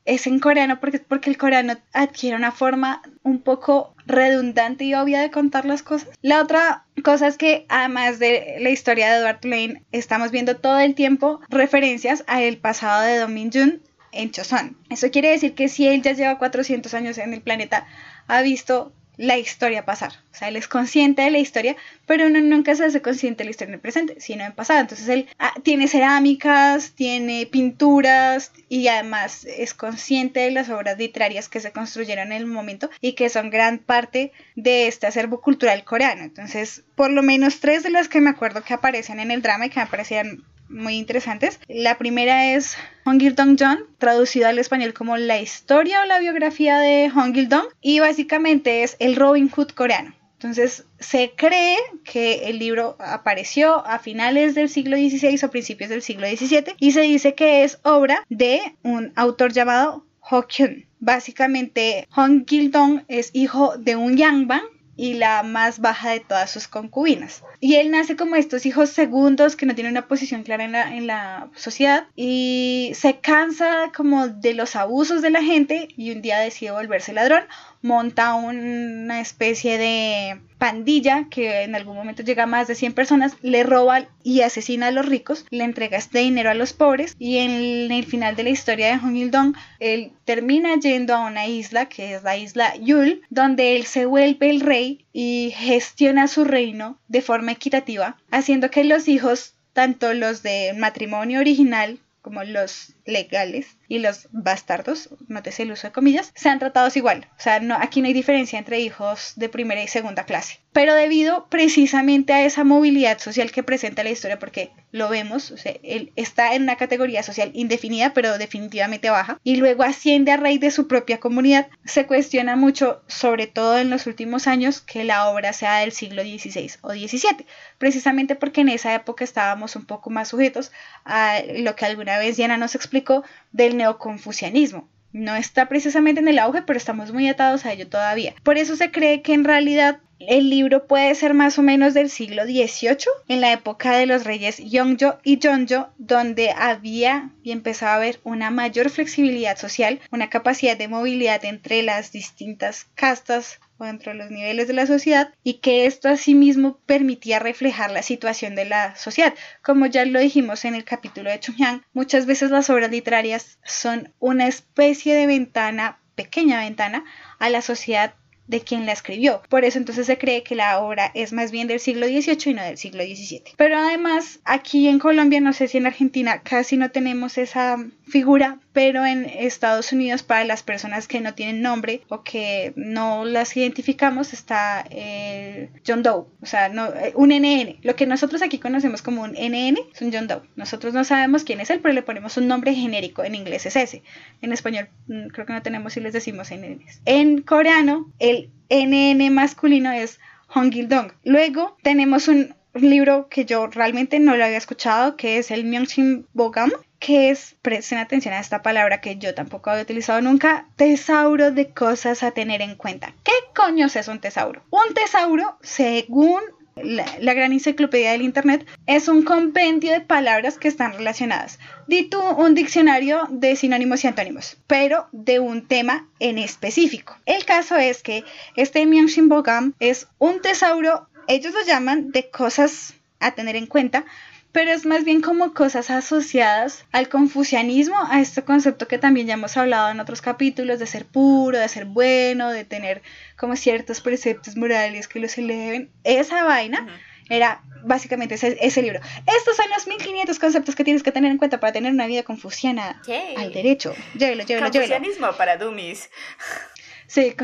es en coreano porque, porque el coreano adquiere una forma un poco redundante y obvia de contar las cosas. La otra cosa es que además de la historia de Edward Lane, estamos viendo todo el tiempo referencias al pasado de Do Min Jun en Choson. Eso quiere decir que si él ya lleva 400 años en el planeta, ha visto la historia pasar. O sea, él es consciente de la historia, pero uno nunca se hace consciente de la historia en el presente, sino en el pasado. Entonces él ah, tiene cerámicas, tiene pinturas y además es consciente de las obras literarias que se construyeron en el momento y que son gran parte de este acervo cultural coreano. Entonces, por lo menos tres de las que me acuerdo que aparecen en el drama y que me parecían muy interesantes. La primera es Hong Dong John, traducido al español como La historia o la biografía de Hong Dong, y básicamente es el Robin Hood coreano. Entonces se cree que el libro apareció a finales del siglo XVI o principios del siglo XVII y se dice que es obra de un autor llamado Hokyun. Básicamente, Hong Gil-dong es hijo de un Yangban y la más baja de todas sus concubinas. Y él nace como estos hijos segundos que no tienen una posición clara en la, en la sociedad y se cansa como de los abusos de la gente y un día decide volverse ladrón monta una especie de pandilla que en algún momento llega a más de 100 personas, le roba y asesina a los ricos, le entrega este dinero a los pobres y en el final de la historia de Hong Il-dong, él termina yendo a una isla que es la isla Yul, donde él se vuelve el rey y gestiona su reino de forma equitativa, haciendo que los hijos, tanto los de matrimonio original como los legales y los bastardos, nótese el uso de comillas, sean tratados igual. O sea, no, aquí no hay diferencia entre hijos de primera y segunda clase. Pero debido precisamente a esa movilidad social que presenta la historia, porque lo vemos, o sea, él está en una categoría social indefinida, pero definitivamente baja, y luego asciende a raíz de su propia comunidad, se cuestiona mucho, sobre todo en los últimos años, que la obra sea del siglo XVI o XVII, precisamente porque en esa época estábamos un poco más sujetos a lo que alguna vez Diana nos explicó del neoconfucianismo. No está precisamente en el auge, pero estamos muy atados a ello todavía. Por eso se cree que en realidad el libro puede ser más o menos del siglo XVIII, en la época de los reyes Yongjo y Jonjo, donde había y empezaba a haber una mayor flexibilidad social, una capacidad de movilidad entre las distintas castas o dentro de los niveles de la sociedad y que esto asimismo permitía reflejar la situación de la sociedad. Como ya lo dijimos en el capítulo de Chunhyang, muchas veces las obras literarias son una especie de ventana, pequeña ventana, a la sociedad de quien la escribió. Por eso entonces se cree que la obra es más bien del siglo XVIII y no del siglo XVII. Pero además, aquí en Colombia, no sé si en Argentina casi no tenemos esa figura, pero en Estados Unidos para las personas que no tienen nombre o que no las identificamos está eh, John Doe, o sea, no, eh, un NN. Lo que nosotros aquí conocemos como un NN es un John Doe. Nosotros no sabemos quién es él, pero le ponemos un nombre genérico. En inglés es ese. En español mm, creo que no tenemos si les decimos NN. En coreano, el NN masculino es Hong Dong. Luego tenemos un libro que yo realmente no lo había escuchado, que es el Myeongsin Bogam, que es, presten atención a esta palabra que yo tampoco había utilizado nunca, tesauro de cosas a tener en cuenta. ¿Qué coños es un tesauro? Un tesauro, según la, gran enciclopedia del Internet, es un compendio de palabras que están relacionadas. Di tú un diccionario de sinónimos y antónimos, pero de un tema en específico. El caso es que este Bogam es un tesauro, ellos lo llaman de cosas a tener en cuenta, pero es más bien como cosas asociadas al confucianismo, a este concepto que también ya hemos hablado en otros capítulos, de ser puro, de ser bueno, de tener como ciertos preceptos morales que los eleven. Esa vaina era básicamente ese, libro. Estos son los 1500 conceptos que tienes que tener en cuenta para tener una vida confuciana al derecho. Llévelo, llévelo, Confucianismo para dummies. Sí,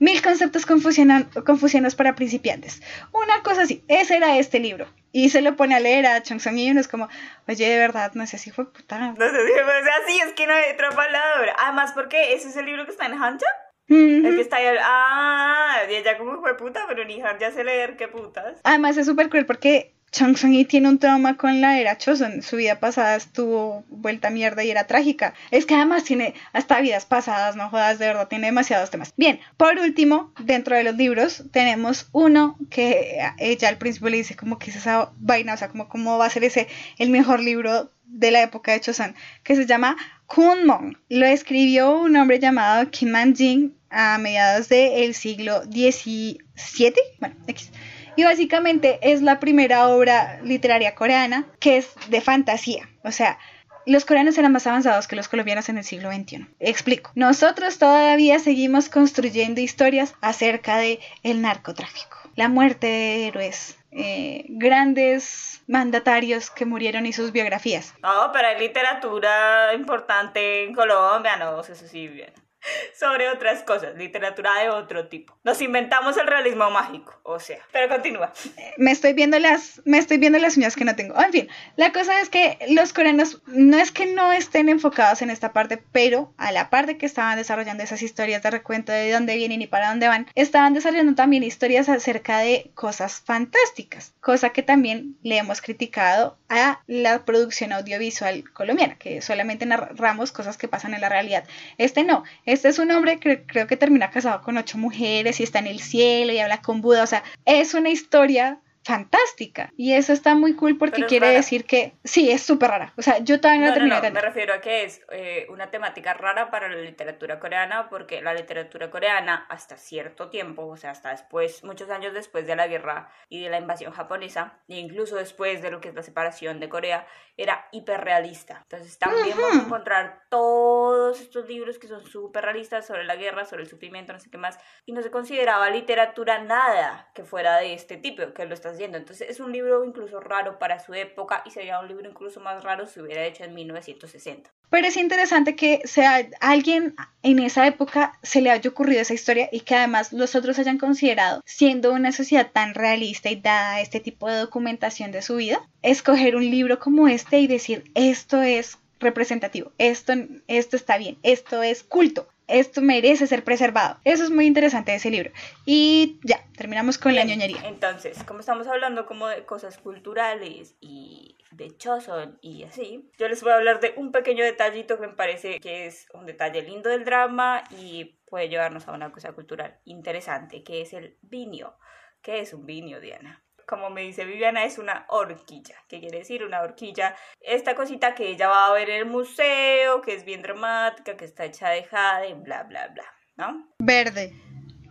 mil conceptos confucianos para principiantes. Una cosa así, ese era este libro. Y se lo pone a leer a Chong Song y uno es como, oye, de verdad, no sé si fue puta. No sé si fue, o sea, sí, es que no hay otra palabra. Además, porque ese es el libro que está en Hanja. El que está ahí, ah, y ella como fue puta, pero ni ya sé leer qué putas. Además es súper cruel porque Chang Sung-yi tiene un trauma con la era Choson. Su vida pasada estuvo vuelta a mierda y era trágica. Es que además tiene hasta vidas pasadas, no jodas, de verdad, tiene demasiados temas. Bien, por último, dentro de los libros tenemos uno que ella al principio le dice como que es esa vaina, o sea, como cómo va a ser ese el mejor libro de la época de Choson, que se llama Kunmon. Lo escribió un hombre llamado Kim Man-jin a mediados del siglo XVII. Bueno, X. Y básicamente es la primera obra literaria coreana que es de fantasía. O sea, los coreanos eran más avanzados que los colombianos en el siglo XXI. Explico. Nosotros todavía seguimos construyendo historias acerca de el narcotráfico, la muerte de héroes, eh, grandes mandatarios que murieron y sus biografías. No, pero hay literatura importante en Colombia, no, eso sí, bien. sobre otras cosas, literatura de otro tipo. Nos inventamos el realismo mágico, o sea, pero continúa. Me estoy viendo las, me estoy viendo las uñas que no tengo. En fin, la cosa es que los coreanos no es que no estén enfocados en esta parte, pero a la parte que estaban desarrollando esas historias de recuento de dónde vienen y para dónde van, estaban desarrollando también historias acerca de cosas fantásticas, cosa que también le hemos criticado a la producción audiovisual colombiana, que solamente narramos cosas que pasan en la realidad. Este no, este es un hombre que creo que termina casado con ocho mujeres y está en el cielo y habla con Buda. O sea, es una historia fantástica. Y eso está muy cool porque quiere decir que sí, es súper rara. O sea, yo todavía no, no, no, Me refiero a que es eh, una temática rara para la literatura coreana porque la literatura coreana hasta cierto tiempo, o sea, hasta después, muchos años después de la guerra y de la invasión japonesa, e incluso después de lo que es la separación de Corea, era hiperrealista. Entonces también vamos a encontrar todos estos libros que son súper realistas sobre la guerra, sobre el sufrimiento, no sé qué más, y no se consideraba literatura nada que fuera de este tipo, que lo está entonces es un libro incluso raro para su época y sería un libro incluso más raro si hubiera hecho en 1960. Pero es interesante que sea alguien en esa época se le haya ocurrido esa historia y que además los otros hayan considerado, siendo una sociedad tan realista y dada este tipo de documentación de su vida, escoger un libro como este y decir esto es representativo, esto, esto está bien, esto es culto esto merece ser preservado. Eso es muy interesante de ese libro. Y ya, terminamos con la ñoñería. Entonces, como estamos hablando como de cosas culturales y de Choson y así, yo les voy a hablar de un pequeño detallito que me parece que es un detalle lindo del drama y puede llevarnos a una cosa cultural interesante, que es el vinio. ¿Qué es un vinio, Diana? Como me dice Viviana, es una horquilla. ¿Qué quiere decir una horquilla? Esta cosita que ella va a ver en el museo, que es bien dramática, que está hecha de jade, bla, bla, bla, ¿no? Verde.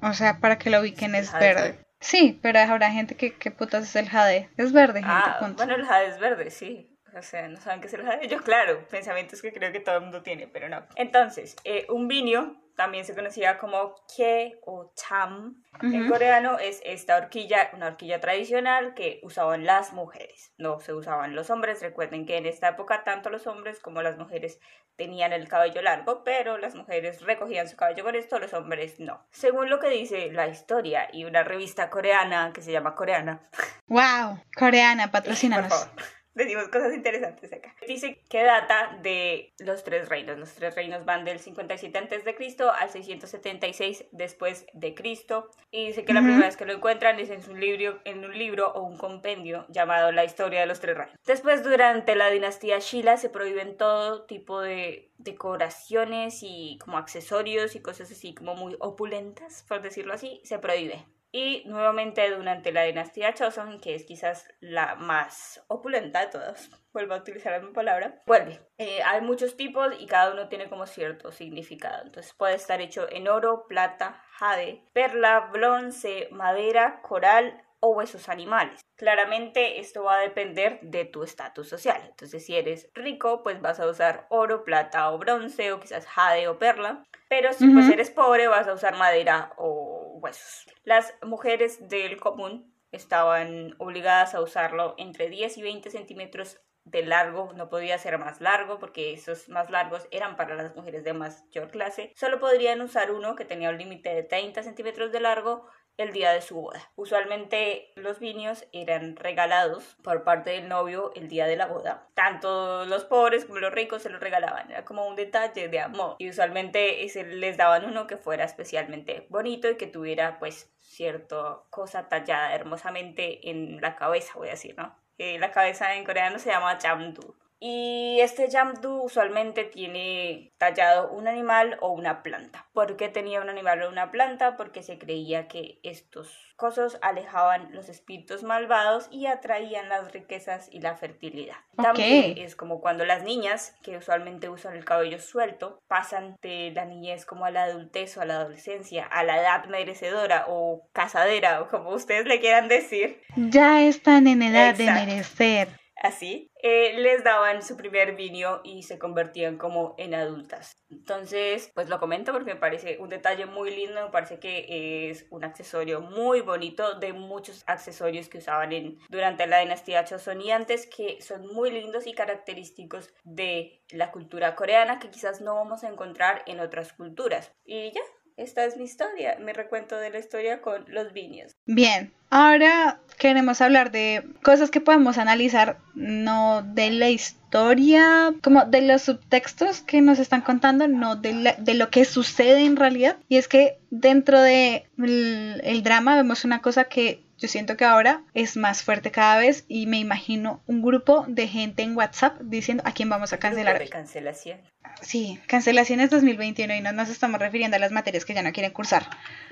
O sea, para que lo ubiquen es verde. Sí, pero habrá gente que, ¿qué putas es el jade? Es verde, gente, ah, Bueno, el jade es verde, sí. O sea, no saben qué es el jade. Yo, claro, pensamientos que creo que todo el mundo tiene, pero no. Entonces, eh, un vinio también se conocía como kye o cham. En coreano es esta horquilla, una horquilla tradicional que usaban las mujeres, no se usaban los hombres. Recuerden que en esta época tanto los hombres como las mujeres tenían el cabello largo, pero las mujeres recogían su cabello con esto, los hombres no. Según lo que dice la historia y una revista coreana que se llama Coreana. ¡Wow! Coreana, patrocínanos decimos cosas interesantes acá. Dice que data de los tres reinos. Los tres reinos van del 57 antes de Cristo al 676 después de Cristo. Y dice que la primera vez que lo encuentran es en un libro, en un libro o un compendio llamado La historia de los tres reinos. Después, durante la dinastía Shila, se prohíben todo tipo de decoraciones y como accesorios y cosas así como muy opulentas, por decirlo así, se prohíbe. Y nuevamente durante la dinastía Choson, que es quizás la más opulenta de todas, vuelvo a utilizar la misma palabra, vuelve. Eh, hay muchos tipos y cada uno tiene como cierto significado. Entonces puede estar hecho en oro, plata, jade, perla, bronce, madera, coral o huesos animales. Claramente esto va a depender de tu estatus social. Entonces si eres rico, pues vas a usar oro, plata o bronce o quizás jade o perla. Pero si pues eres pobre, vas a usar madera o huesos. Las mujeres del común estaban obligadas a usarlo entre 10 y 20 centímetros de largo, no podía ser más largo porque esos más largos eran para las mujeres de mayor clase. Solo podrían usar uno que tenía un límite de 30 centímetros de largo el día de su boda. Usualmente los vinios eran regalados por parte del novio el día de la boda. Tanto los pobres como los ricos se los regalaban. Era como un detalle de amor. Y usualmente ese, les daban uno que fuera especialmente bonito y que tuviera pues cierta cosa tallada hermosamente en la cabeza, voy a decir, ¿no? Eh, la cabeza en coreano se llama jamdu. Y este jamdu usualmente tiene tallado un animal o una planta. ¿Por qué tenía un animal o una planta? Porque se creía que estos cosas alejaban los espíritus malvados y atraían las riquezas y la fertilidad. También es como cuando las niñas, que usualmente usan el cabello suelto, pasan de la niñez como a la adultez o a la adolescencia, a la edad merecedora o casadera o como ustedes le quieran decir. Ya están en edad de merecer así, eh, les daban su primer vino y se convertían como en adultas. Entonces, pues lo comento porque me parece un detalle muy lindo, me parece que es un accesorio muy bonito de muchos accesorios que usaban en, durante la dinastía Chosoniantes que son muy lindos y característicos de la cultura coreana que quizás no vamos a encontrar en otras culturas. Y ya, esta es mi historia, mi recuento de la historia con los viños. Bien, ahora queremos hablar de cosas que podemos analizar, no de la historia, como de los subtextos que nos están contando, no de, de lo que sucede en realidad. Y es que dentro de el drama vemos una cosa que yo siento que ahora es más fuerte cada vez y me imagino un grupo de gente en WhatsApp diciendo a quién vamos a cancelar. De cancelación. Sí, cancelaciones 2021 y no nos estamos refiriendo a las materias que ya no quieren cursar.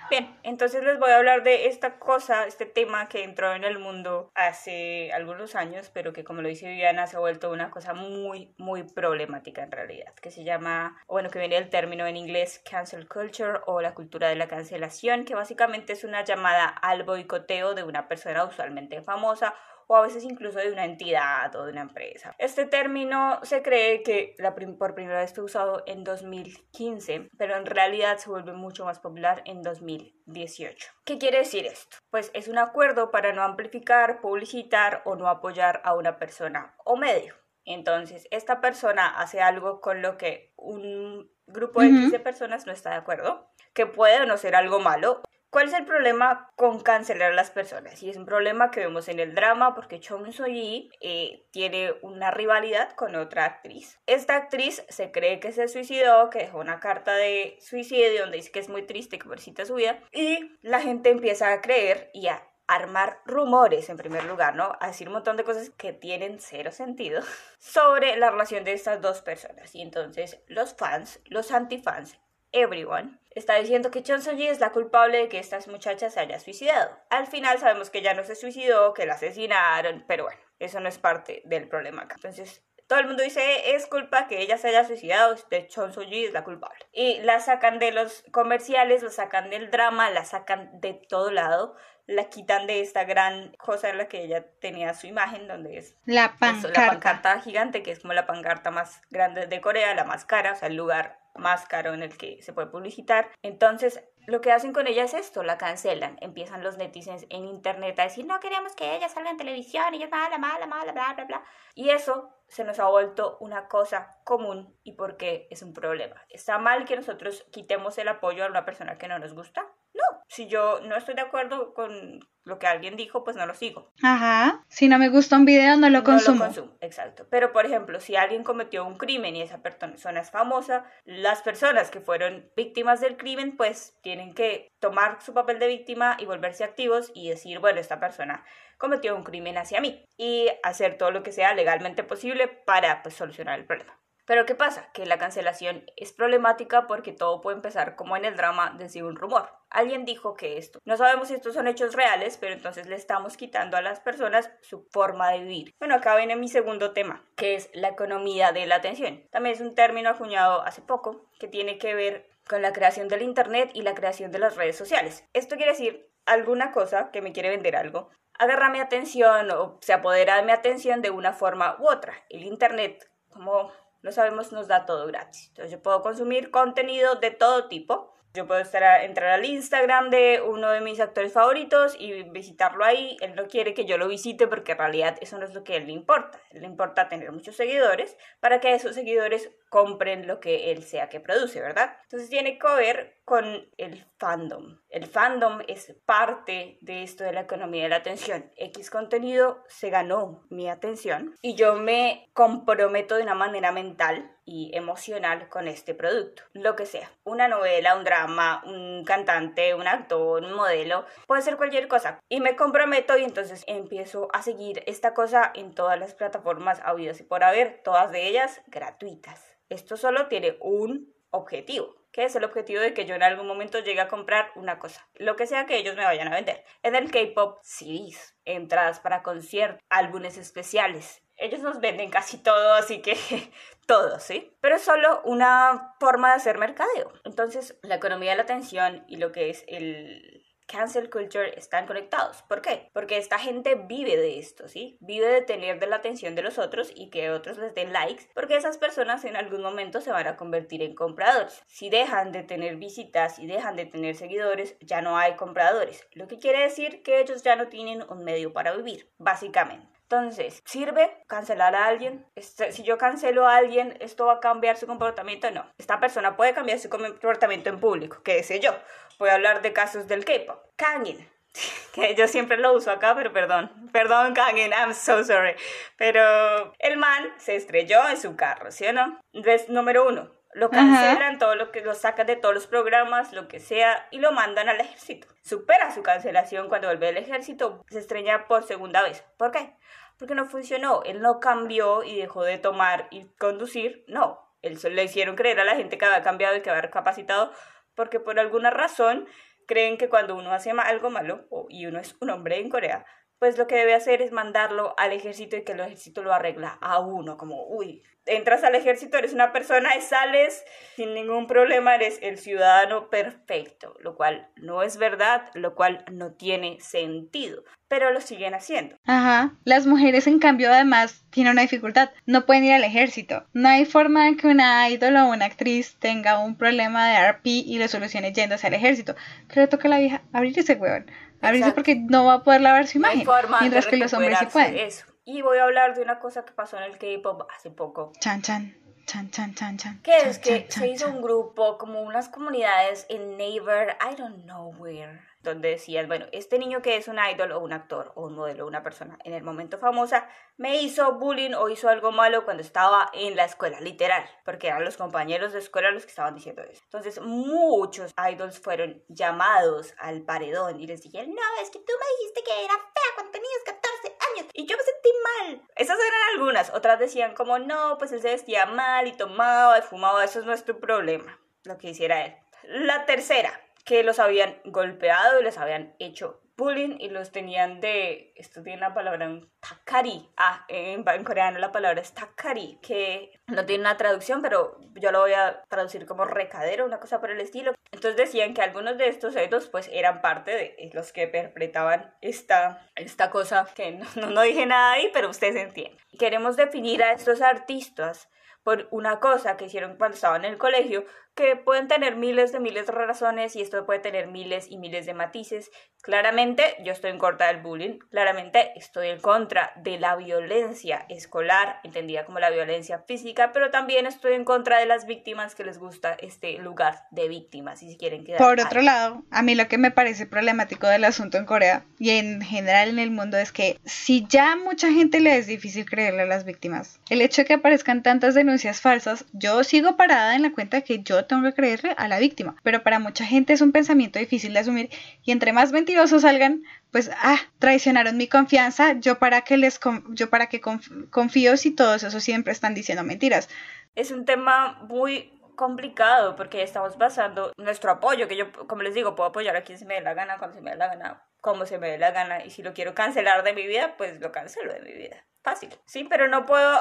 Bien, entonces les voy a hablar de esta cosa, este tema que entró en el mundo hace algunos años, pero que como lo dice Viviana se ha vuelto una cosa muy, muy problemática en realidad, que se llama, bueno, que viene del término en inglés cancel culture o la cultura de la cancelación, que básicamente es una llamada al boicoteo de una persona usualmente famosa o a veces incluso de una entidad o de una empresa. Este término se cree que la por primera vez fue usado en 2015, pero en realidad se vuelve mucho más popular en 2018. ¿Qué quiere decir esto? Pues es un acuerdo para no amplificar, publicitar o no apoyar a una persona o medio. Entonces, esta persona hace algo con lo que un grupo de personas no está de acuerdo, que puede o no ser algo malo, ¿Cuál es el problema con cancelar a las personas? Y es un problema que vemos en el drama porque Chong So-yi eh, tiene una rivalidad con otra actriz. Esta actriz se cree que se suicidó, que dejó una carta de suicidio donde dice que es muy triste, que pobrecita su vida. Y la gente empieza a creer y a armar rumores en primer lugar, ¿no? A decir un montón de cosas que tienen cero sentido sobre la relación de estas dos personas. Y entonces los fans, los antifans everyone, está diciendo que Chon Ji es la culpable de que estas muchachas se haya suicidado. Al final sabemos que ella no se suicidó, que la asesinaron, pero bueno, eso no es parte del problema acá. Entonces, todo el mundo dice es culpa que ella se haya suicidado, de Chon Ji es la culpable. Y la sacan de los comerciales, la sacan del drama, la sacan de todo lado, la quitan de esta gran cosa en la que ella tenía su imagen, donde es la pancarta. la pancarta gigante, que es como la pancarta más grande de Corea, la más cara, o sea, el lugar más caro en el que se puede publicitar. Entonces, lo que hacen con ella es esto, la cancelan. Empiezan los netizens en internet a decir, no queremos que ella salga en televisión, ella es mala, mala, mala, bla, bla, bla. Y eso se nos ha vuelto una cosa común y porque es un problema. ¿Está mal que nosotros quitemos el apoyo a una persona que no nos gusta? No, si yo no estoy de acuerdo con lo que alguien dijo, pues no lo sigo. Ajá. Si no me gusta un video, no lo consumo. No lo consumo, exacto. Pero, por ejemplo, si alguien cometió un crimen y esa persona es famosa, las personas que fueron víctimas del crimen, pues tienen que tomar su papel de víctima y volverse activos y decir, bueno, esta persona cometió un crimen hacia mí y hacer todo lo que sea legalmente posible para pues, solucionar el problema. Pero ¿qué pasa? Que la cancelación es problemática porque todo puede empezar como en el drama desde un rumor. Alguien dijo que esto. No sabemos si estos son hechos reales, pero entonces le estamos quitando a las personas su forma de vivir. Bueno, acá viene mi segundo tema, que es la economía de la atención. También es un término acuñado hace poco que tiene que ver con la creación del Internet y la creación de las redes sociales. Esto quiere decir alguna cosa que me quiere vender algo, agarra mi atención o se apodera de mi atención de una forma u otra. El Internet, como lo sabemos, nos da todo gratis. Entonces yo puedo consumir contenido de todo tipo. Yo puedo estar entrar al Instagram de uno de mis actores favoritos y visitarlo ahí. Él no quiere que yo lo visite porque en realidad eso no es lo que a él le importa. le importa tener muchos seguidores para que esos seguidores compren lo que él sea que produce, ¿verdad? Entonces tiene que ver con el fandom. El fandom es parte de esto de la economía de la atención. X contenido se ganó mi atención y yo me comprometo de una manera mental y emocional con este producto, lo que sea, una novela, un drama, un cantante, un actor, un modelo, puede ser cualquier cosa. Y me comprometo y entonces empiezo a seguir esta cosa en todas las plataformas audios y por haber, todas de ellas gratuitas. Esto solo tiene un objetivo, que es el objetivo de que yo en algún momento llegue a comprar una cosa, lo que sea que ellos me vayan a vender. En el K-pop, CDs, entradas para conciertos, álbumes especiales. Ellos nos venden casi todo, así que todo, ¿sí? Pero es solo una forma de hacer mercadeo. Entonces, la economía de la atención y lo que es el cancel culture están conectados. ¿Por qué? Porque esta gente vive de esto, ¿sí? Vive de tener de la atención de los otros y que otros les den likes, porque esas personas en algún momento se van a convertir en compradores. Si dejan de tener visitas y dejan de tener seguidores, ya no hay compradores, lo que quiere decir que ellos ya no tienen un medio para vivir, básicamente. Entonces, ¿sirve cancelar a alguien? Este, si yo cancelo a alguien, ¿esto va a cambiar su comportamiento? No. Esta persona puede cambiar su comportamiento en público, qué sé yo. Voy a hablar de casos del K-pop. Que yo siempre lo uso acá, pero perdón. Perdón, Kangin, I'm so sorry. Pero el man se estrelló en su carro, ¿sí o no? Entonces, número uno, lo cancelan, todo lo que lo sacan de todos los programas, lo que sea, y lo mandan al ejército. Supera su cancelación cuando vuelve al ejército, se estrella por segunda vez. ¿Por qué? porque no funcionó. Él no cambió y dejó de tomar y conducir, no. Él le hicieron creer a la gente que había cambiado y que había recapacitado, porque por alguna razón creen que cuando uno hace algo malo, y uno es un hombre en Corea, pues lo que debe hacer es mandarlo al ejército y que el ejército lo arregla a uno, como, uy, entras al ejército, eres una persona y sales sin ningún problema, eres el ciudadano perfecto, lo cual no es verdad, lo cual no tiene sentido, pero lo siguen haciendo. Ajá, las mujeres en cambio además tienen una dificultad, no pueden ir al ejército, no hay forma de que una idol o una actriz tenga un problema de RP y lo solucione yéndose al ejército, que le toca a la vieja abrir ese huevón Abrirse porque no va a poder lavar su imagen. mientras que los hombres sí pueden. Eso. Y voy a hablar de una cosa que pasó en el K-pop hace poco. Chan, chan. Chan, chan, chan, chan. Que es que se hizo un grupo, como unas comunidades en Neighbor, I don't know where donde decían, bueno, este niño que es un idol o un actor o un modelo o una persona en el momento famosa me hizo bullying o hizo algo malo cuando estaba en la escuela, literal, porque eran los compañeros de escuela los que estaban diciendo eso. Entonces muchos idols fueron llamados al paredón y les dijeron, no, es que tú me dijiste que era fea cuando tenías 14 y yo me sentí mal. Esas eran algunas, otras decían como, no, pues él se vestía mal y tomaba y fumaba, eso no es tu problema, lo que hiciera él. La tercera, que los habían golpeado y les habían hecho bullying y los tenían de, esto tiene la palabra takari, ah, en, coreano la palabra es takari, que no tiene una traducción, pero yo lo voy a traducir como recadero, una cosa por el estilo. Entonces decían que algunos de estos edos pues eran parte de los que interpretaban esta, esta cosa, que no, no dije nada ahí, pero ustedes entienden. Queremos definir a estos artistas por una cosa que hicieron cuando estaban en el colegio, que pueden tener miles de miles de razones y esto puede tener miles y miles de matices. Claramente yo estoy en contra del bullying, claramente estoy en contra de la violencia escolar, entendida como la violencia física, pero también estoy en contra de las víctimas que les gusta este lugar de víctimas y si quieren quedar. Por otro lado, a mí lo que me parece problemático del asunto en Corea y en general en el mundo es que si ya mucha gente le es difícil creerle a las víctimas, el hecho de que aparezcan tantas denuncias falsas, yo sigo parada en la cuenta que yo tengo que creerle a la víctima. Pero para mucha gente es un pensamiento difícil de asumir y entre más mentirosos salgan, pues, ah, traicionaron mi confianza, yo para que les, yo para que confío si todos esos siempre están diciendo mentiras. Es un tema muy complicado porque estamos basando nuestro apoyo, que yo, como les digo, puedo apoyar a quien se me dé la gana, cuando se me dé la gana, como se me dé la gana, y si lo quiero cancelar de mi vida, pues lo cancelo de mi vida. Fácil, sí, pero no puedo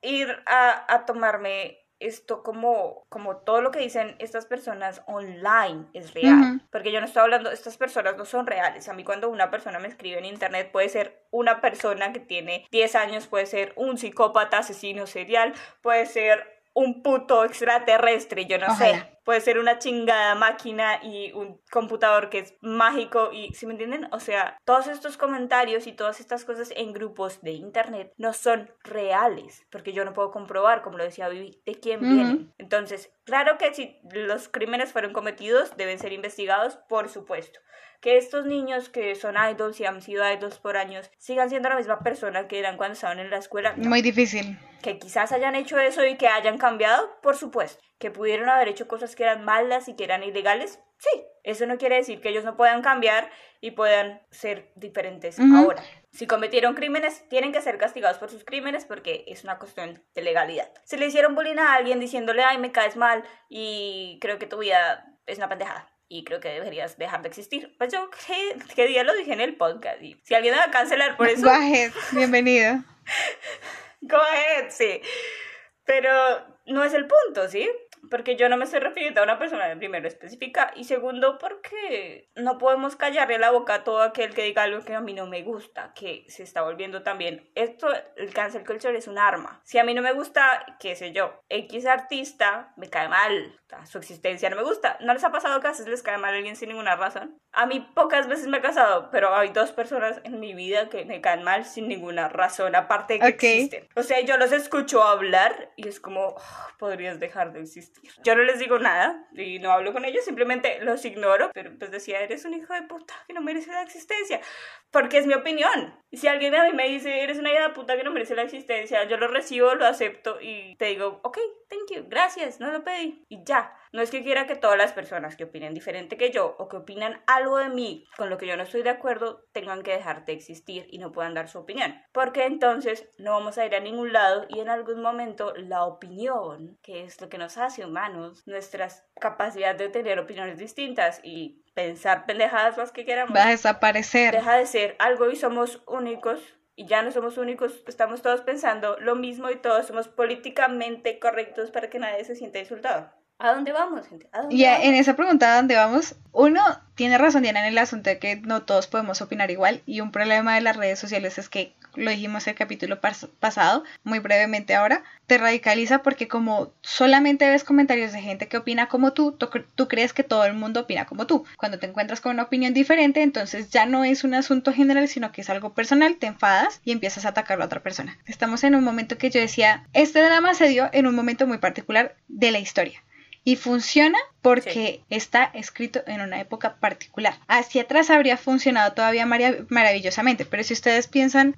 ir a, a tomarme esto como, como todo lo que dicen estas personas online es real. Porque yo no estoy hablando, estas personas no son reales. A mí cuando una persona me escribe en internet puede ser una persona que tiene 10 años, puede ser un psicópata, asesino serial, puede ser un puto extraterrestre, yo no sé. Puede ser una chingada máquina y un computador que es mágico y, ¿sí me entienden? O sea, todos estos comentarios y todas estas cosas en grupos de internet no son reales, porque yo no puedo comprobar, como lo decía Vivi, de quién vienen. Entonces, claro que si los crímenes fueron cometidos, deben ser investigados, por supuesto que estos niños que son idols y han sido idols por años sigan siendo la misma persona que eran cuando estaban en la escuela. Muy difícil. Que quizás hayan hecho eso y que hayan cambiado, por supuesto. Que pudieron haber hecho cosas que eran malas y que eran ilegales, sí. Eso no quiere decir que ellos no puedan cambiar y puedan ser diferentes ahora. Si cometieron crímenes, tienen que ser castigados por sus crímenes porque es una cuestión de legalidad. Si le hicieron bullying a alguien diciéndole, ay, me caes mal y creo que tu vida es una pendejada y creo que deberías dejar de existir. Pues yo qué, día lo dije en el podcast y si alguien me va a cancelar por eso... Go ahead, bienvenido. Go ahead, sí. Pero no es el punto, ¿sí? Porque yo no me estoy refiriendo a una persona primero específica y segundo porque no podemos callarle la boca a todo aquel que diga algo que a mí no me gusta, que se está volviendo también. Esto, el cancel culture es un arma. Si a mí no me gusta, qué sé yo, X artista me cae mal, su existencia no me gusta. ¿No les ha pasado que a veces les cae mal a alguien sin ninguna razón? A mí pocas veces me he casado, pero hay dos personas en mi vida que me caen mal sin ninguna razón, aparte de que existen. O sea, yo los escucho hablar y es como, oh, podrías dejar de existir. Yo no les digo nada y no hablo con ellos, simplemente los ignoro, pero pues decía, eres un hijo de puta que no merece la existencia, porque es mi opinión. Si alguien a mí me dice, eres una hija de puta que no merece la existencia, yo lo recibo, lo acepto y te digo, ok, thank you, gracias, no lo pedí y ya. No es que quiera que todas las personas que opinen diferente que yo o que opinan algo de mí con lo que yo no estoy de acuerdo tengan que dejar de existir y no puedan dar su opinión. Porque entonces no vamos a ir a ningún lado y en algún momento la opinión, que es lo que nos hace humanos, nuestras capacidades de tener opiniones distintas y pensar pendejadas las que queramos, va a desaparecer. Deja de ser algo y somos únicos y ya no somos únicos, estamos todos pensando lo mismo y todos somos políticamente correctos para que nadie se sienta insultado. ¿A dónde vamos, gente? y en esa pregunta, ¿a dónde vamos? Uno tiene razón, Diana, en el asunto de que no todos podemos opinar igual. Y un problema de las redes sociales es que, lo dijimos el capítulo pasado, muy brevemente ahora, te radicaliza porque como solamente ves comentarios de gente que opina como tú, tú, crees que todo el mundo opina como tú. Cuando te encuentras con una opinión diferente, entonces ya no es un asunto general, sino que es algo personal, te enfadas y empiezas a atacar a otra persona. Estamos en un momento que yo decía, este drama se dio en un momento muy particular de la historia y funciona porque está escrito en una época particular. Hacia atrás habría funcionado todavía maravillosamente, pero si ustedes piensan,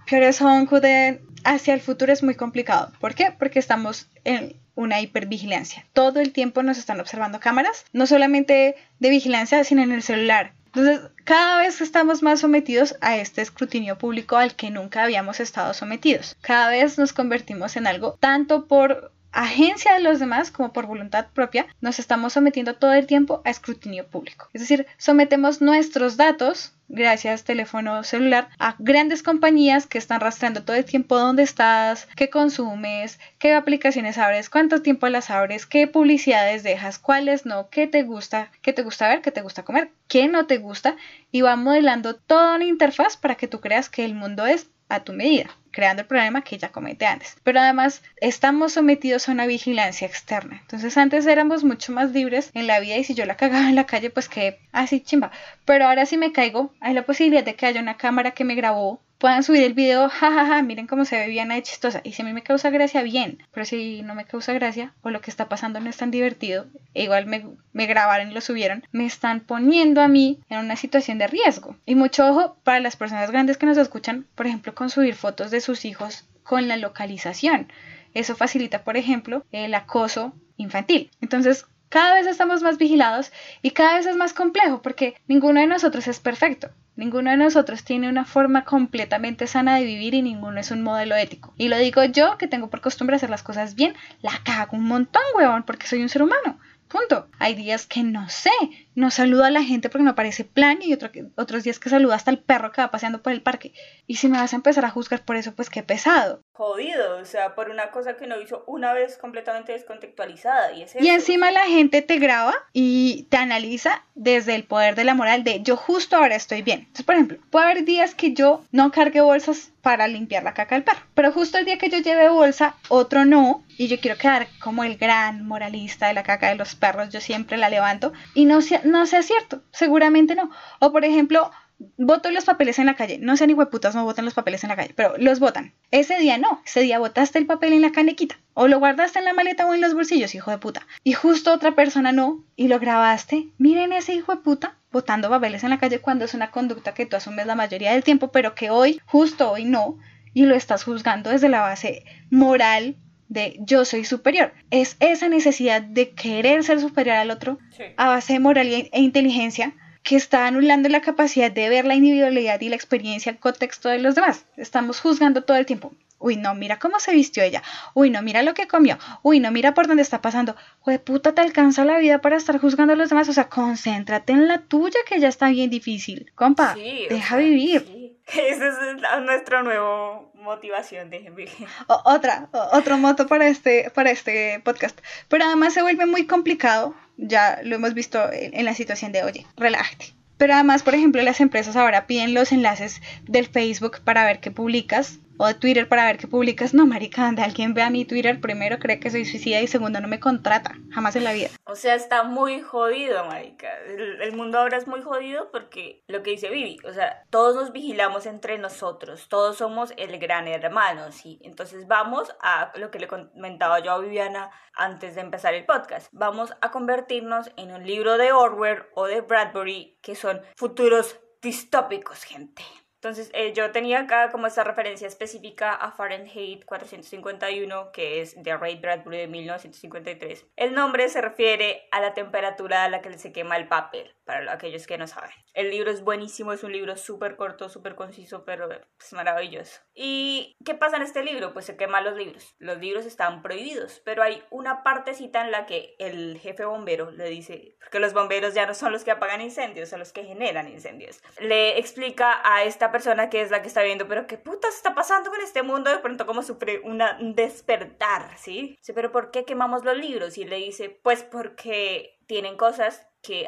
hacia el futuro es muy complicado. ¿Por qué? Porque estamos en una hipervigilancia. Todo el tiempo nos están observando cámaras, no solamente de vigilancia, sino en el celular. Entonces, cada vez estamos más sometidos a este escrutinio público al que nunca habíamos estado sometidos. Cada vez nos convertimos en algo tanto por agencia de los demás como por voluntad propia, nos estamos sometiendo todo el tiempo a escrutinio público. Es decir, sometemos nuestros datos gracias teléfono celular a grandes compañías que están rastreando todo el tiempo dónde estás, qué consumes, qué aplicaciones abres, cuánto tiempo las abres, qué publicidades dejas, cuáles no, qué te gusta, qué te gusta ver, qué te gusta comer, qué no te gusta y va modelando toda una interfaz para que tú creas que el mundo es a tu medida creando el problema que ya comenté antes. Pero además estamos sometidos a una vigilancia externa. Entonces antes éramos mucho más libres en la vida y si yo la cagaba en la calle pues que así chimba. Pero ahora si me caigo hay la posibilidad de que haya una cámara que me grabó puedan subir el video, jajaja, miren cómo se ve bien de chistosa. Y si a mí me causa gracia, bien. Pero si no me causa gracia o lo que está pasando no es tan divertido, e igual me, me grabaron y lo subieron, me están poniendo a mí en una situación de riesgo. Y mucho ojo para las personas grandes que nos escuchan, por ejemplo, con subir fotos de sus hijos con la localización. Eso facilita, por ejemplo, el acoso infantil. Entonces, cada vez estamos más vigilados y cada vez es más complejo porque ninguno de nosotros es perfecto. Ninguno de nosotros tiene una forma completamente sana de vivir y ninguno es un modelo ético. Y lo digo yo, que tengo por costumbre hacer las cosas bien, la cago un montón, weón, porque soy un ser humano. Punto. Hay días que no sé, no saludo a la gente porque me parece plan y otros días que saludo hasta el perro que va paseando por el parque. Y si me vas a empezar a juzgar por eso, pues qué pesado. Jodido, o sea, por una cosa que no hizo una vez completamente descontextualizada. Y, y encima la gente te graba y te analiza desde el poder de la moral de yo justo ahora estoy bien. Entonces, por ejemplo, puede haber días que yo no cargue bolsas para limpiar la caca del perro, pero justo el día que yo lleve bolsa, otro no, y yo quiero quedar como el gran moralista de la caca de los perros, yo siempre la levanto y no sea, no sea cierto, seguramente no. O por ejemplo, voto los papeles en la calle, no sean hueputas, no voten los papeles en la calle, pero los votan. Ese día no, ese día votaste el papel en la canequita o lo guardaste en la maleta o en los bolsillos, hijo de puta. Y justo otra persona no y lo grabaste. Miren ese hijo de puta botando papeles en la calle cuando es una conducta que tú asumes la mayoría del tiempo, pero que hoy, justo hoy no, y lo estás juzgando desde la base moral de yo soy superior. Es esa necesidad de querer ser superior al otro a base de moral e inteligencia que está anulando la capacidad de ver la individualidad y la experiencia, el contexto de los demás. Estamos juzgando todo el tiempo. Uy, no, mira cómo se vistió ella. Uy, no, mira lo que comió. Uy, no, mira por dónde está pasando. Jue puta, te alcanza la vida para estar juzgando a los demás. O sea, concéntrate en la tuya que ya está bien difícil. Compa, deja vivir. Esa es nuestra nueva motivación de otra, otro moto para este, para este podcast. Pero además se vuelve muy complicado, ya lo hemos visto en la situación de, oye, relájate. Pero además, por ejemplo, las empresas ahora piden los enlaces del Facebook para ver qué publicas o de Twitter para ver qué publicas. No, marica, anda, alguien ve a mi Twitter, primero cree que soy suicida y segundo no me contrata, jamás en la vida. O sea, está muy jodido, marica. El, mundo ahora es muy jodido porque lo que dice Vivi, o sea, todos nos vigilamos entre nosotros, todos somos el gran hermano, ¿sí? Entonces vamos a lo que le comentaba yo a Viviana antes de empezar el podcast. Vamos a convertirnos en un libro de Orwell o de Bradbury que son futuros distópicos, gente. Entonces, eh, yo tenía acá como esta referencia específica a Fahrenheit 451, que es de Ray Bradbury de 1953. El nombre se refiere a la temperatura a la que se quema el papel, para aquellos que no saben. El libro es buenísimo, es un libro súper corto, súper conciso, pero es maravilloso. ¿Y qué pasa en este libro? Pues se queman los libros. Los libros están prohibidos, pero hay una partecita en la que el jefe bombero le dice, porque los bomberos ya no son los que apagan incendios, son los que generan incendios. Le explica a esta persona que es la que está viendo, pero qué putas está pasando con este mundo, de pronto como sufre una, un despertar, ¿sí? Sí, pero ¿por qué quemamos los libros? Y le dice, pues porque tienen cosas que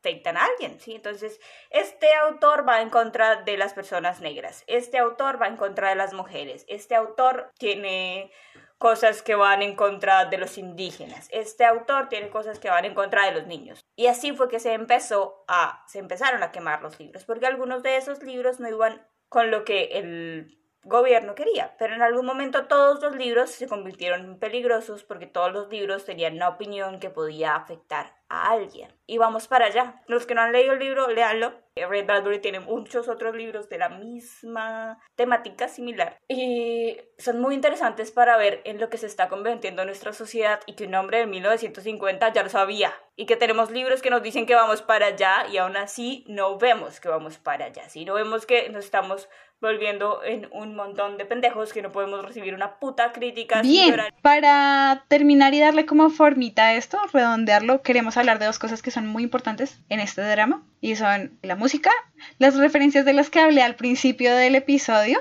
afectan a alguien, ¿sí? Entonces, este autor va en contra de las personas negras, este autor va en contra de las mujeres, este autor tiene cosas que van en contra de los indígenas. Este autor tiene cosas que van en contra de los niños. Y así fue que se empezó a se empezaron a quemar los libros, porque algunos de esos libros no iban con lo que el gobierno quería, pero en algún momento todos los libros se convirtieron en peligrosos porque todos los libros tenían una opinión que podía afectar alguien. Y vamos para allá. Los que no han leído el libro, léanlo. Ray Bradbury tiene muchos otros libros de la misma temática similar. Y son muy interesantes para ver en lo que se está convirtiendo nuestra sociedad y que un hombre de 1950 ya lo sabía. Y que tenemos libros que nos dicen que vamos para allá y aún así no vemos que vamos para allá. Si no vemos que nos estamos volviendo en un montón de pendejos que no podemos recibir una puta crítica. Bien, para terminar y darle como formita a esto, redondearlo, queremos hablar de dos cosas que son muy importantes en este drama y son la música, las referencias de las que hablé al principio del episodio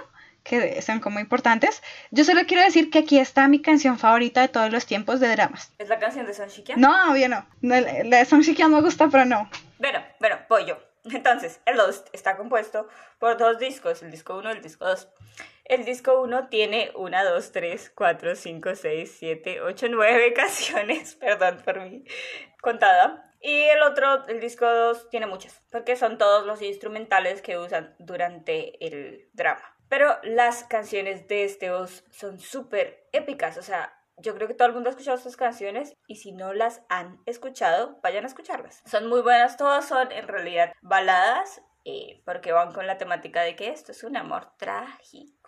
que son como importantes. Yo solo quiero decir que aquí está mi canción favorita de todos los tiempos de dramas. ¿Es la canción de Son No, obvio no. La de Son me gusta, pero no. Bueno, bueno, pollo. Entonces, el Lost está compuesto por dos discos, el disco 1 y el disco 2. El disco 1 tiene 1, 2, 3, 4, 5, 6, 7, 8, 9 canciones, perdón por mi contada. Y el otro, el disco 2, tiene muchas, porque son todos los instrumentales que usan durante el drama. Pero las canciones de este 2 son súper épicas, o sea, yo creo que todo el mundo ha escuchado estas canciones y si no las han escuchado, vayan a escucharlas. Son muy buenas, todas son en realidad baladas eh, porque van con la temática de que esto es un amor trágico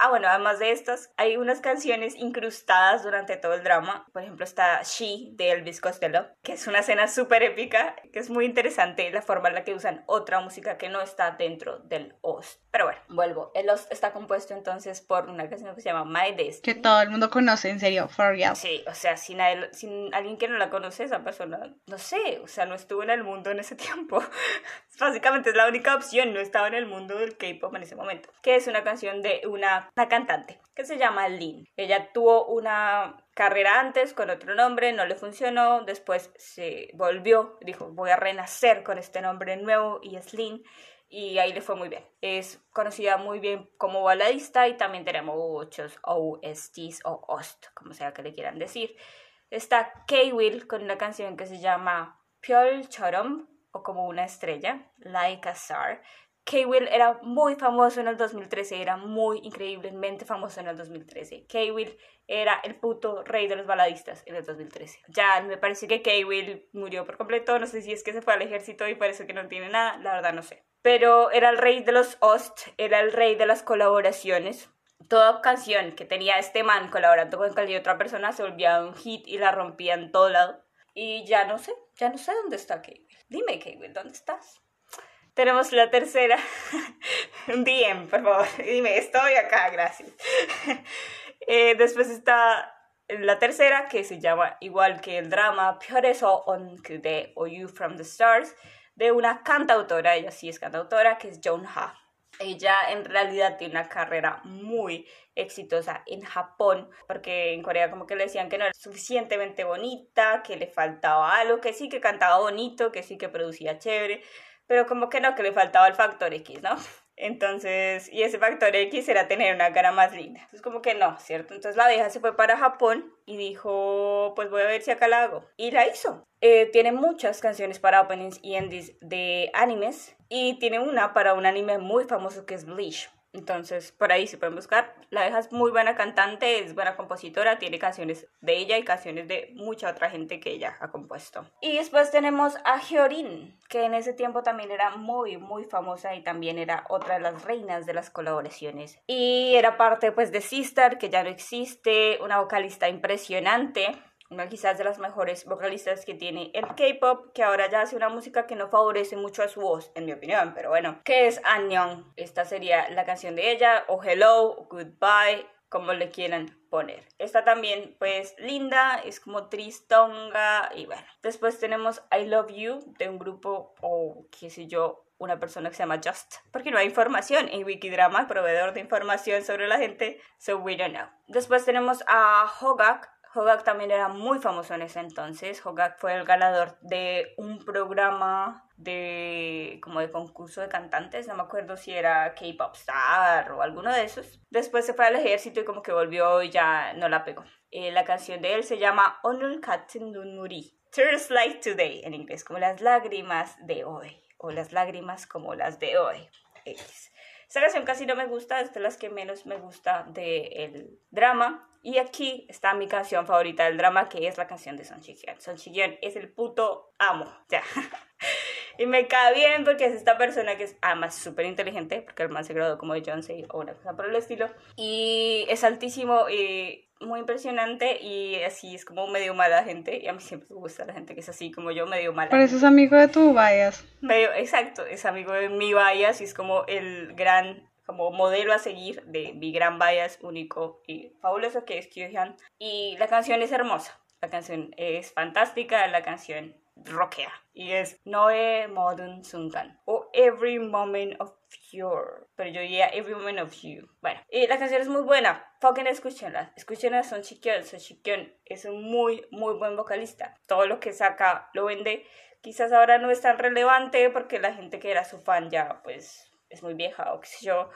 ah, bueno, además de estas, hay unas canciones incrustadas durante todo el drama. Por ejemplo, está She de Elvis Costello, que es una escena súper épica, que es muy interesante la forma en la que usan otra música que no está dentro del host. Pero bueno, vuelvo. El host está compuesto entonces por una canción que se llama My Destiny. Que todo el mundo conoce, en serio, for real. Sí, o sea, sin, sin alguien que no la conoce, esa persona, no sé, o sea, no estuvo en el mundo en ese tiempo. Básicamente es la única opción, no estaba en el mundo del K-pop en ese momento. Que es una canción de una una, cantante que se llama Lynn. Ella tuvo una carrera antes con otro nombre, no le funcionó, después se volvió, dijo voy a renacer con este nombre nuevo y es Lynn y ahí le fue muy bien. Es conocida muy bien como baladista y también tenemos muchos OSTs o OST, como sea que le quieran decir. Está K-Will con una canción que se llama Pyol Chorom o como una estrella, Like a Star, K-Will era muy famoso en el 2013, era muy increíblemente famoso en el 2013. K-Will era el puto rey de los baladistas en el 2013. Ya me parece que K-Will murió por completo, no sé si es que se fue al ejército y parece que no tiene nada, la verdad no sé. Pero era el rey de los hosts, era el rey de las colaboraciones. Toda canción que tenía este man colaborando con cualquier otra persona se volvía un hit y la rompía en todo lado. Y ya no sé, ya no sé dónde está K-Will. Dime, K-Will, ¿dónde estás? Tenemos la tercera. DM, por favor. Dime, estoy acá, gracias. Eh, después está la tercera, que se llama igual que el drama Pioreso on de o You from the Stars, de una cantautora, ella sí es cantautora, que es Joan Ha. ella en realidad tiene una carrera muy exitosa en Japón, porque en Corea como que le decían que no era suficientemente bonita, que le faltaba algo, que sí que cantaba bonito, que sí que producía chévere, pero como que no, que le faltaba el factor X, ¿no? Entonces, y ese factor X era tener una cara más linda. Entonces, como que no, ¿cierto? Entonces la vieja se fue para Japón y dijo, pues voy a ver si acá la hago. Y la hizo. Eh, tiene muchas canciones para openings y endings de animes. Y tiene una para un anime muy famoso que es Bleach. Entonces, por ahí se pueden buscar. La vieja es muy buena cantante, es buena compositora, tiene canciones de ella y canciones de mucha otra gente que ella ha compuesto. Y después tenemos a Hyorin, que en ese tiempo también era muy, muy famosa y también era otra de las reinas de las colaboraciones. Y era parte pues de Sister, que ya no existe, una vocalista impresionante una quizás de las mejores vocalistas que tiene el K-pop, que ahora ya hace una música que no favorece mucho a su voz, en mi opinión, pero bueno, que es Annyeong. Esta sería la canción de ella, o Hello, Goodbye, como le quieran poner. Esta también, pues, linda, es como tristonga, y bueno. Después tenemos I Love You, de un grupo, o qué sé yo, una persona que se llama Just, porque no hay información en Wikidrama, proveedor de información sobre la gente, so we don't know. Después tenemos a Hogak, Hogak también era muy famoso en ese entonces. Hogak fue el ganador de un programa de como de concurso de cantantes, no me acuerdo si era K-Pop Star o alguno de esos. Después se fue al ejército y como que volvió y ya no la pegó. Eh, la canción de él se llama Onul Muri. Tears Like Today en inglés, como las lágrimas de hoy o las lágrimas como las de hoy. Esta canción casi no me gusta, es de las que menos me gusta del drama. Y aquí está mi canción favorita del drama, que es la canción de Son Chi-hyun. Son Chi-hyun es el puto amo. Ya. y me cae bien porque es esta persona que es, además, súper inteligente, porque el man se graduó como de Johnson o una cosa por el estilo. Y es altísimo y muy impresionante y así es como medio mala gente. Y a mí siempre me gusta la gente que es así como yo, medio mala. Por eso es amigo de tu bias. Medio, exacto, es amigo de mi bias y es como el gran como modelo a seguir de mi gran bias único y fabuloso que es Kyuhyun. Y la canción es hermosa, la canción es fantástica, la canción rockea. Y es Noe Modern Sungan o Every Moment of Your pero yo diría Every Moment of You. Bueno y la canción es muy buena. Fucking escúchenla. Escúchenla Son Chikyon Son Chikyon es un muy muy buen vocalista. Todo lo que saca lo vende. Quizás ahora no es tan relevante porque la gente que era su fan ya pues es muy vieja o qué sé yo,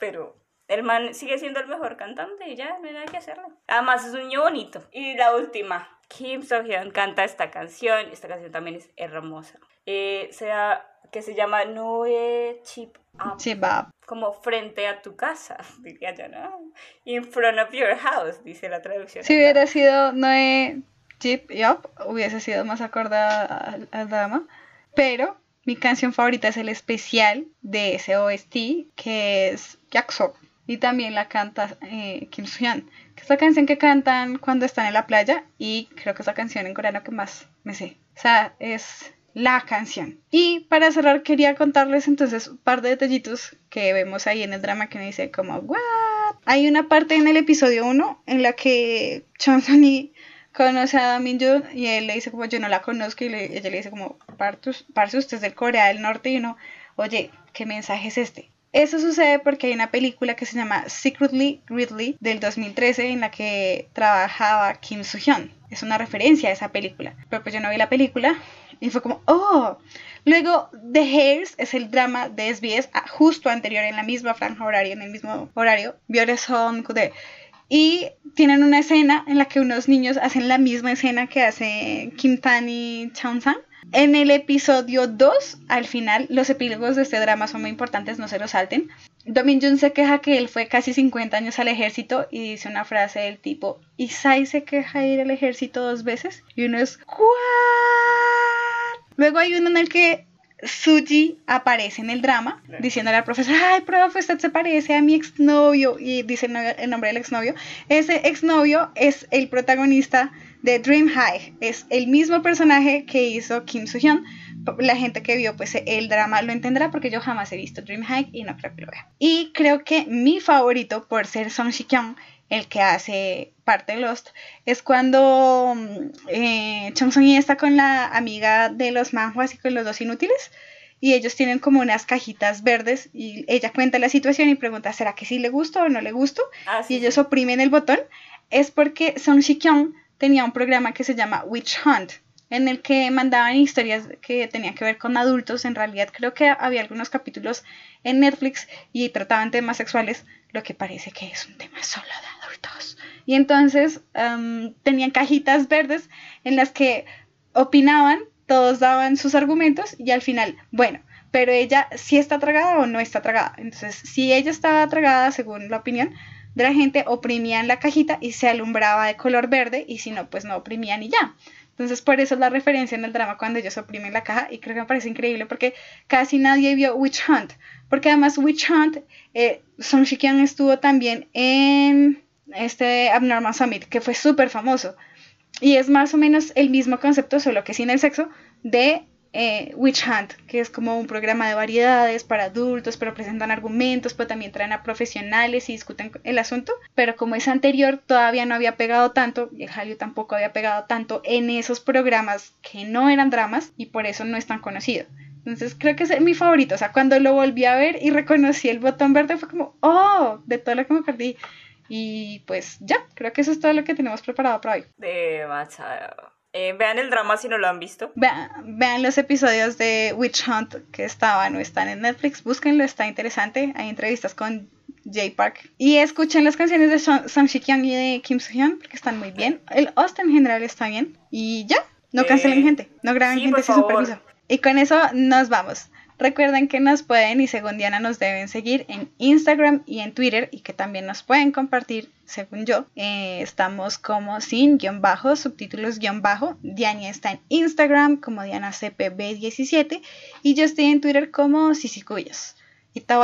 pero el man sigue siendo el mejor cantante y ya no hay nada que hacerle. Además es un niño bonito. Y la última, Kim So-hyun canta esta canción, esta canción también es hermosa. Eh, sea, que se llama Noe Chip Up. Chip Up. Como frente a tu casa, diría yo, ¿no? In front of your house, dice la traducción. Si hubiera sido Noe Chip Up, hubiese sido más acordada al drama. Pero mi canción favorita es el especial de ese OST, que es Yakso. Y también la canta eh, Kim Soo-hyun, que es la canción que cantan cuando están en la playa. Y creo que es la canción en coreano que más me sé. O sea, es la canción. Y para cerrar quería contarles entonces un par de detallitos que vemos ahí en el drama que me dice como, ¿what? Hay una parte en el episodio 1 en la que Chong conoce a Minjun y él le dice como yo no la conozco y ella le dice como parce usted es del Corea del Norte y uno, oye, ¿qué mensaje es este? Eso sucede porque hay una película que se llama Secretly Ridley del 2013 en la que trabajaba Kim Soo-hyun. Es una referencia a esa película. Pero pues yo no vi la película y fue como, oh. Luego, The Hairs es el drama de SBS ah, justo anterior en la misma franja horaria, en el mismo horario. Son Kude y tienen una escena en la que unos niños hacen la misma escena que hace Kim Tan y Chaun Sang. En el episodio 2, al final, los epílogos de este drama son muy importantes, no se lo salten. Domin Jun se queja que él fue casi 50 años al ejército y dice una frase del tipo, Isai se queja ir al ejército dos veces y uno es, ¿cuál? Luego hay uno en el que Suji aparece en el drama diciéndole al profesor, ay, profe, usted se parece a mi exnovio y dice el, nombre del exnovio. Ese exnovio es el protagonista de Dream High, es el mismo personaje que hizo Kim Soo-hyun. La gente que vio pues el drama lo entenderá porque yo jamás he visto Dream High y no creo que lo vea. Y creo que mi favorito por ser Song Shi-kyung el que hace parte de Lost, es cuando mm, eh, Chong Sung está con la amiga de los manhuas y con los dos inútiles y ellos tienen como unas cajitas verdes y ella cuenta la situación y pregunta, ¿será que sí le gusta o no le gusta? Ah, sí, y ellos oprimen el botón, es porque Song Shi-kyung tenía un programa que se llama Witch Hunt, en el que mandaban historias que tenían que ver con adultos. En realidad creo que había algunos capítulos en Netflix y trataban temas sexuales, lo que parece que es un tema solo Y entonces em, tenían cajitas verdes en las que opinaban, todos daban sus argumentos y al final, bueno, pero ella sí está tragada o no está tragada. Entonces, si ella estaba tragada, según la opinión de la gente, oprimían la cajita y se alumbraba de color verde y si no, pues no oprimían y ya. Entonces, por eso es la referencia en el drama cuando ellos oprimen la caja y creo que me parece increíble porque casi nadie vio Witch Hunt. Porque además Witch Hunt, eh, Song Shi-kyung estuvo también en este Abnormal Summit, que fue súper famoso. Y es más o menos el mismo concepto, solo que sin el sexo, de eh, Witch Hunt, que es como un programa de variedades para adultos, pero presentan argumentos, pero también traen a profesionales y discuten el asunto. Pero como es anterior, todavía no había pegado tanto, y el Hallyu tampoco había pegado tanto en esos programas que no eran dramas, y por eso no es tan conocido. Entonces creo que es mi favorito. O sea, cuando lo volví a ver y reconocí el botón verde, fue como, oh, de todo lo que me perdí. Y pues ya, creo que eso es todo lo que tenemos preparado para hoy. Demasiado. Eh, vean el drama si no lo han visto. Vean, vean los episodios de Witch Hunt que estaban o están en Netflix, búsquenlo, está interesante. Hay entrevistas con Jay Park. Y escuchen las canciones de Song, Song Shi-kyung y de Kim Soo-hyun porque están muy bien. El host en general está bien. Y ya, no Eh, cancelen gente, no graben sí, gente sin favor. superviso. Y con eso nos vamos. Recuerden que nos pueden y según Diana nos deben seguir en Instagram y en Twitter y que también nos pueden compartir, según yo. Eh, estamos como sin guion bajo, subtítulos guion bajo. Diana está en Instagram como DianaCPB17 y yo estoy en Twitter como Sisicuyos. Y te